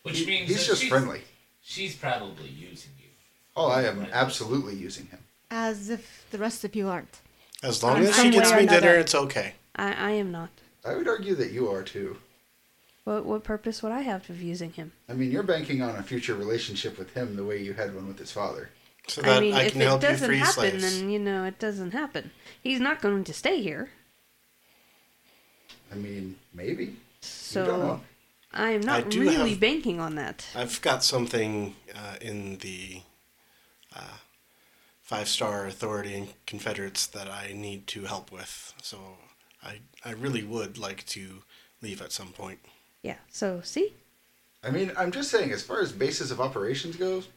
Which He- means he's that just she's, friendly. She's probably using you. Oh, I am Right. absolutely using him. As if the rest of you aren't. As long In as she some gets way or me dinner, it's okay. I, I am not. I would argue that you are too. What, what purpose would I have of using him? I mean, you're banking on a future relationship with him the way you had one with his father. So that I mean, if can it help you doesn't free happen, slaves. then, you know, it doesn't happen. He's not going to stay here. I mean, maybe. So. I am not do really have- banking on that. I've got something uh, in the uh, five star authority and Confederates that I need to help with. So I I really would like to leave at some point. Yeah. So see, I mean, I'm just saying, as far as basis of operations goes,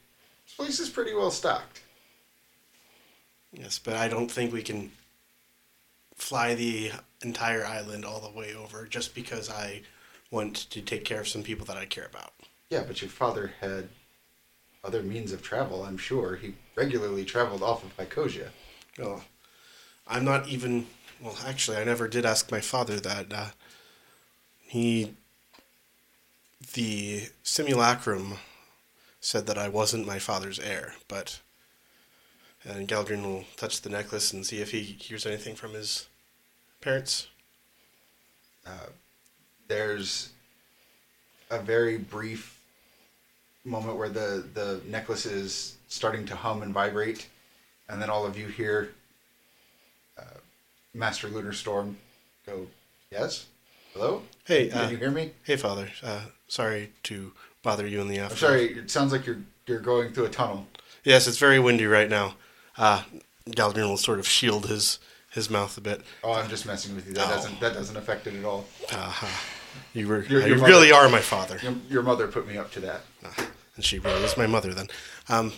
this place is pretty well stocked. Yes, but I don't think we can fly the entire island all the way over just because I want to take care of some people that I care about. Yeah, but your father had other means of travel, I'm sure. He regularly traveled off of Hycosia. Well, I'm not even. Well, actually, I never did ask my father that. Uh, he. The simulacrum said that I wasn't my father's heir, but. And Galdrien will touch the necklace and see if he hears anything from his parents. There's a very brief moment where the, the necklace is starting to hum and vibrate, and then all of you hear uh, Master Lunar Storm go, Yes? Hello? Hey, Can uh, you hear me? hey, father. Uh, sorry to bother you in the I'm afternoon. sorry, it sounds like you're you're going through a tunnel. Yes, it's very windy right now. Uh, Galdrien will sort of shield his his mouth a bit. Oh, I'm just messing with you. That Oh. doesn't that doesn't affect it at all. Uh, you were Your- your you mother- really are my father. Your, your mother put me up to that. Uh, and she really is my mother then. Um,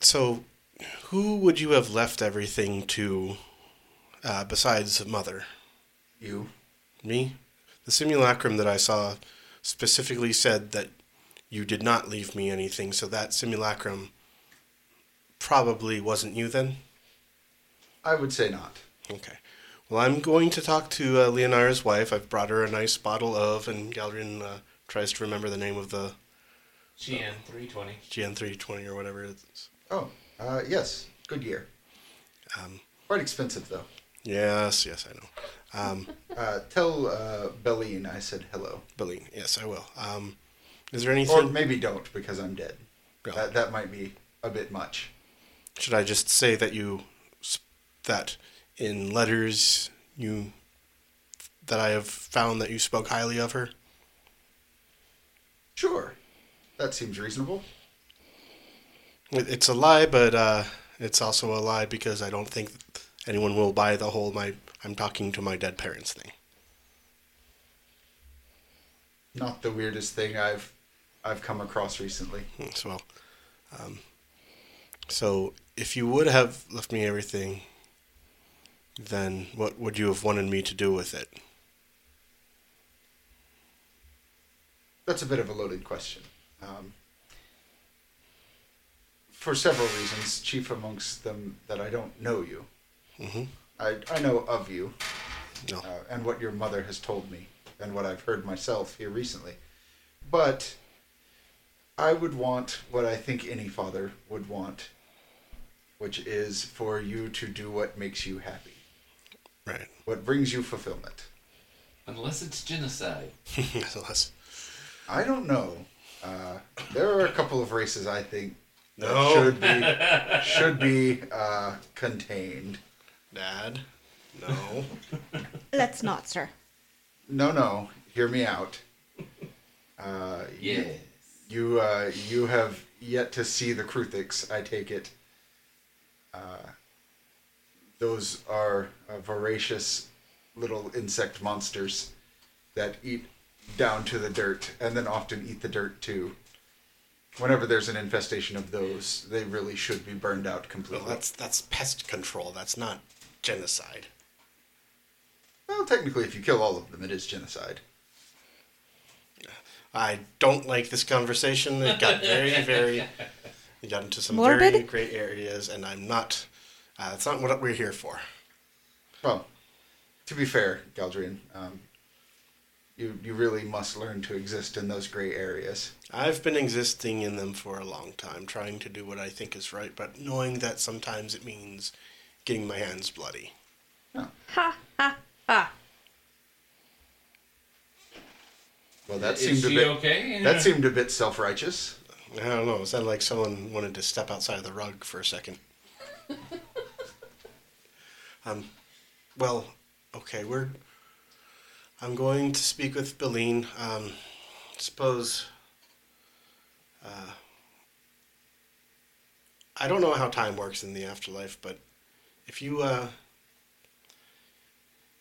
so, who would you have left everything to uh, besides mother? You. Me? The simulacrum that I saw specifically said that you did not leave me anything, so that simulacrum probably wasn't you then? I would say not. Okay. Well, I'm going to talk to uh, Leonara's wife. I've brought her a nice bottle of, and Galdrien uh, tries to remember the name of the GN 320. GN320 or whatever it is. Oh, uh, yes. Good year. Um, Quite expensive though. Yes, yes, I know. Um, Uh, tell uh, Belline I said hello. Billy, yes, I will. Um, is there anything? Or maybe don't because I'm dead. Yeah. That, that might be a bit much. Should I just say that you that in letters you that I have found that you spoke highly of her? Sure. That seems reasonable. It, it's a lie, but uh, it's also a lie because I don't think anyone will buy the whole my I'm talking to my dead parents thing. Not the weirdest thing I've I've come across recently. Hmm, So, um, so if you would have left me everything, then what would you have wanted me to do with it? That's a bit of a loaded question. Um, for several reasons, chief amongst them that I don't know you. hmm I, I know of you No. uh, and what your mother has told me and what I've heard myself here recently. But I would want what I think any father would want, which is for you to do what makes you happy, Right. what brings you fulfillment. Unless it's genocide. Unless- I don't know. Uh, there are a couple of races I think that No. should be should be uh, contained. Dad. No. Let's not, sir. No, no. Hear me out. Uh, you- Yes. You uh, you have yet to see the Kruthiks, I take it. Uh, those are uh, voracious little insect monsters that eat down to the dirt and then often eat the dirt too. Whenever there's an infestation of those, they really should be burned out completely. Well, completely. that's that's pest control. That's not genocide. Well, technically, if you kill all of them, it is genocide. I don't like this conversation. It got very, very. It got into some Morbid? very great areas, and I'm not. Uh, that's not what we're here for. Well, to be fair, Galdrien, um, you you really must learn to exist in those gray areas. I've been existing in them for a long time, trying to do what I think is right, but knowing that sometimes it means getting my hands bloody. Ha ha ha. Well, that Is seemed a bit okay? that seemed a bit self righteous. I don't know. It sounded like someone wanted to step outside of the rug for a second. um, well, okay, we're. I'm going to speak with Beline. Um, suppose. Uh, I don't know how time works in the afterlife, but if you uh,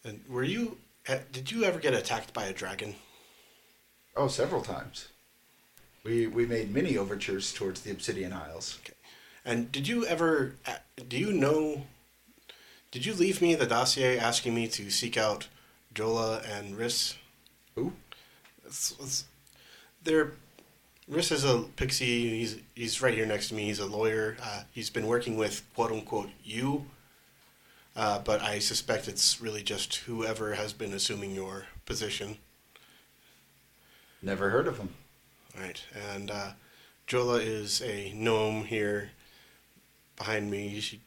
and were you? uh, Did you ever get attacked by a dragon? Oh, several times. We we made many overtures towards the Obsidian Isles. Okay. And did you ever? uh, Do you know? Did you leave me the dossier asking me to seek out Jola and Rhys? Who? It's, it's, they're Rhys is a pixie. He's he's right here next to me. He's a lawyer. Uh, he's been working with quote unquote you. Uh, but I suspect it's really just whoever has been assuming your position. Never heard of him. Right, and uh, Jola is a gnome here behind me. She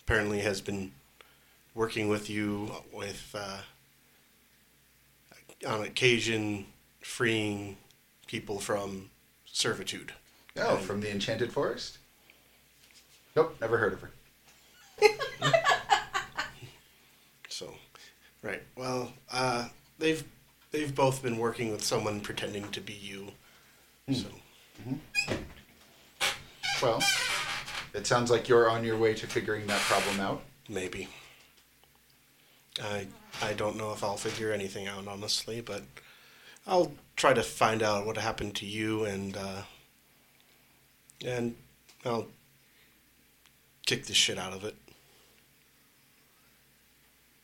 apparently has been working with you with uh, on occasion freeing people from servitude. Oh, from the Enchanted Forest. Nope, never heard of her. So, right. Well, uh, they've they've both been working with someone pretending to be you. So, Well, it sounds like you're on your way to figuring that problem out. maybe. I I don't know if I'll figure anything out honestly, but I'll try to find out what happened to you and uh, and I'll kick the shit out of it.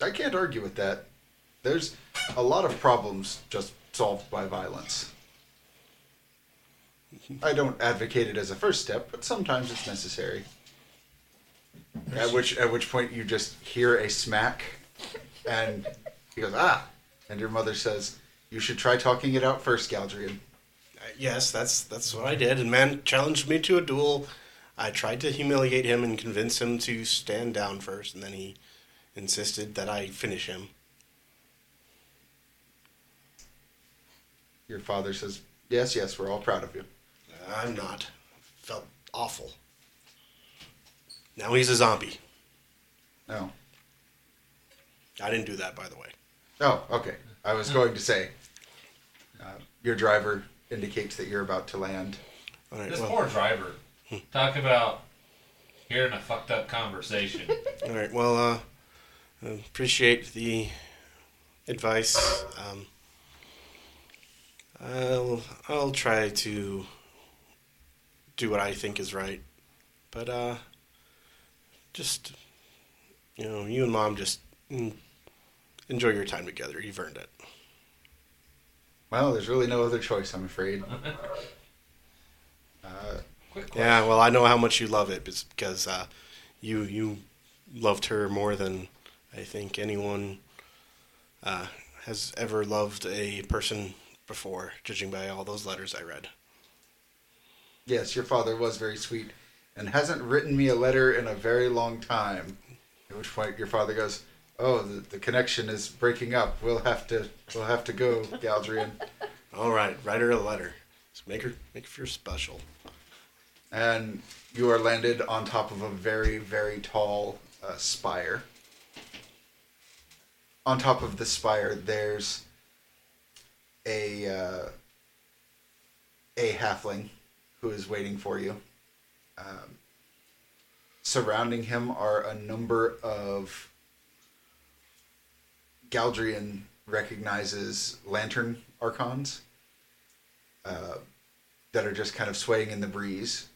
I can't argue with that. There's a lot of problems just solved by violence. I don't advocate it as a first step, but sometimes it's necessary. At which at which point you just hear a smack, and he goes ah, and your mother says, "You should try talking it out first, Galdrien." Uh, yes, that's that's what I did. And man challenged me to a duel. I tried to humiliate him and convince him to stand down first, and then he insisted that I finish him. Your father says, "Yes, yes, we're all proud of you." I'm not. Felt awful. Now he's a zombie. No. I didn't do that, by the way. Oh, okay. I was going to say, uh, your driver indicates that you're about to land. All right. This Well, poor driver. Talk about hearing a fucked up conversation. all right. Well, uh, I appreciate the advice. Um, I'll I'll try to do what I think is right, but uh, just you know, you and mom just mm, enjoy your time together. You've earned it. Well, there's really no other choice, I'm afraid. Uh, Yeah, well, I know how much you love it because uh, you you loved her more than I think anyone uh, has ever loved a person before, judging by all those letters I read. yes, your father was very sweet and hasn't written me a letter in a very long time. At which point your father goes, "Oh, the, the connection is breaking up. We'll have to we'll have to go, Galdrien." All right, write her a letter. Just make her make her feel special. and you are landed on top of a very very tall uh, spire. On top of the spire, there's a uh, a halfling who is waiting for you. Um, surrounding him are a number of Galdrien recognizes lantern archons uh, that are just kind of swaying in the breeze,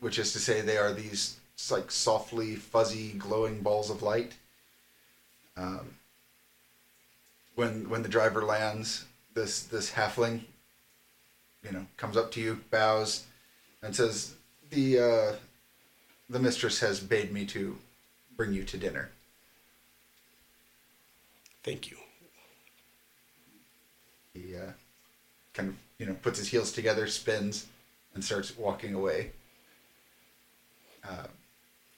which is to say they are these like softly fuzzy glowing balls of light. Um, when when the driver lands, this this halfling, you know, comes up to you, bows, and says, "the uh, The mistress has bade me to bring you to dinner." Thank you. He uh, kind of you know puts his heels together, spins, and starts walking away. Uh,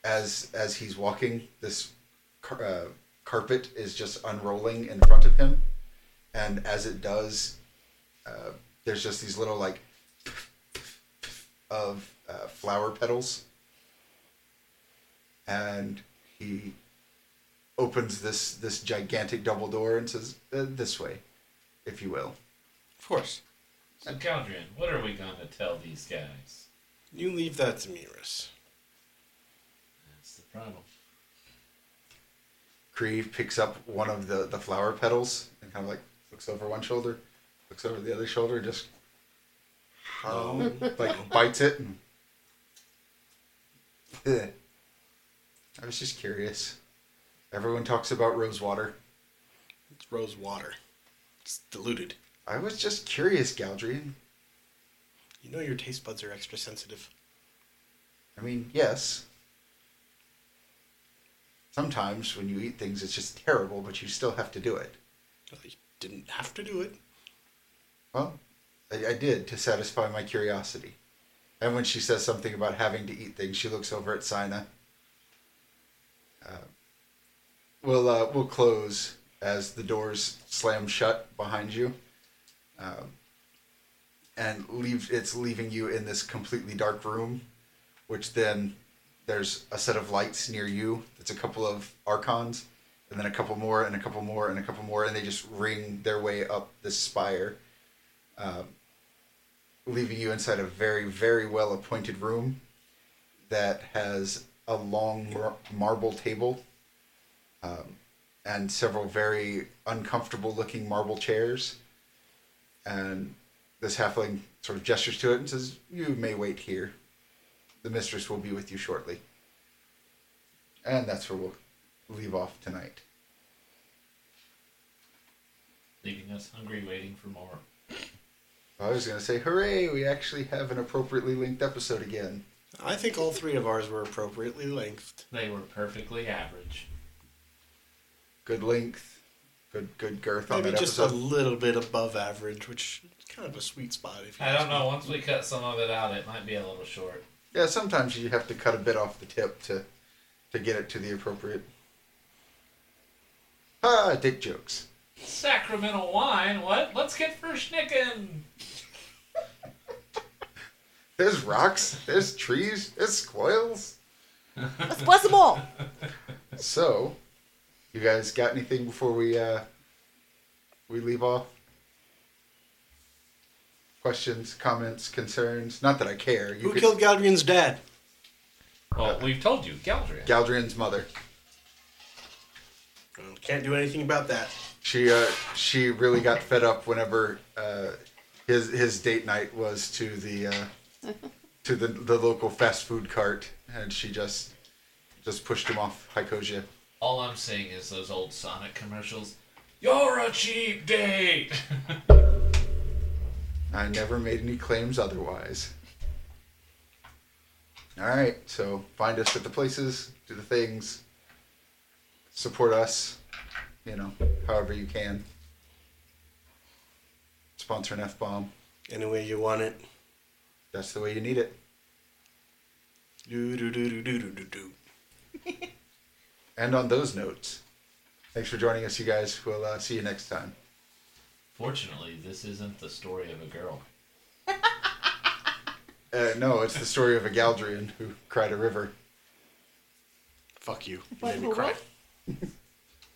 as as he's walking, this car- uh, carpet is just unrolling in front of him, and as it does, uh, there's just these little like of uh, flower petals, and he opens this this gigantic double door and says, uh, "This way, if you will." Of course. So, Galdrien, what are we going to tell these guys? You leave that to Miras. That's the problem. Cree picks up one of the, the flower petals and kind of like looks over one shoulder, looks over the other shoulder, and just Oh, like bites it. And... I was just curious. Everyone talks about rose water. it's rose water. It's diluted. I was just curious, Galdrien. You know your taste buds are extra sensitive. I mean, yes. Sometimes when you eat things, it's just terrible, but you still have to do it. Well, you didn't have to do it. Well, I, I did to satisfy my curiosity. And when she says something about having to eat things, she looks over at Saiyna. Uh, we'll uh, we'll close as the doors slam shut behind you, um, and leave. It's leaving you in this completely dark room, which then there's a set of lights near you. It's a couple of archons, and then a couple more, and a couple more, and a couple more, and they just ring their way up this spire um, leaving you inside a very, very well appointed room that has a long mar- marble table um, and several very uncomfortable looking marble chairs. And this halfling sort of gestures to it and says, You may wait here. The mistress will be with you shortly. And that's where we'll leave off tonight. Leaving us hungry, waiting for more. I was going to say, hooray, we actually have an appropriately linked episode again. I think all three of ours were appropriately lengthed. They were perfectly average. Good length, good good girth on Maybe that just a little bit above average, which is kind of a sweet spot. If you I don't me. know. Once we cut some of it out, it might be a little short. Yeah, sometimes you have to cut a bit off the tip to to get it to the appropriate. Ha! Dick jokes. Sacramento wine? What? Let's get Verschnicken. There's rocks. There's trees. There's squirrels. Let's bless them all. So, you guys got anything before we uh we leave off? Questions, comments, concerns? Not that I care. You Who could- killed Galdrien's dad? Well, we've told you, Galdrien. Galdrien's mother. Well, Can't do anything about that. She uh she really got fed up whenever uh his his date night was to the uh to the the local fast food cart and she just just pushed him off Hycosia. All I'm saying is those old Sonic commercials. You're a cheap date. I never made any claims otherwise. All right, so find us at the places, do the things, support us, you know, however you can. Sponsor an F bomb. Any way you want it. That's the way you need it. Do do do do do do do do. And on those notes, thanks for joining us, you guys. We'll uh, see you next time. Fortunately, this isn't the story of a girl. Uh, no, it's the story of a Galdrien who cried a river. Fuck you. You made me cry. what?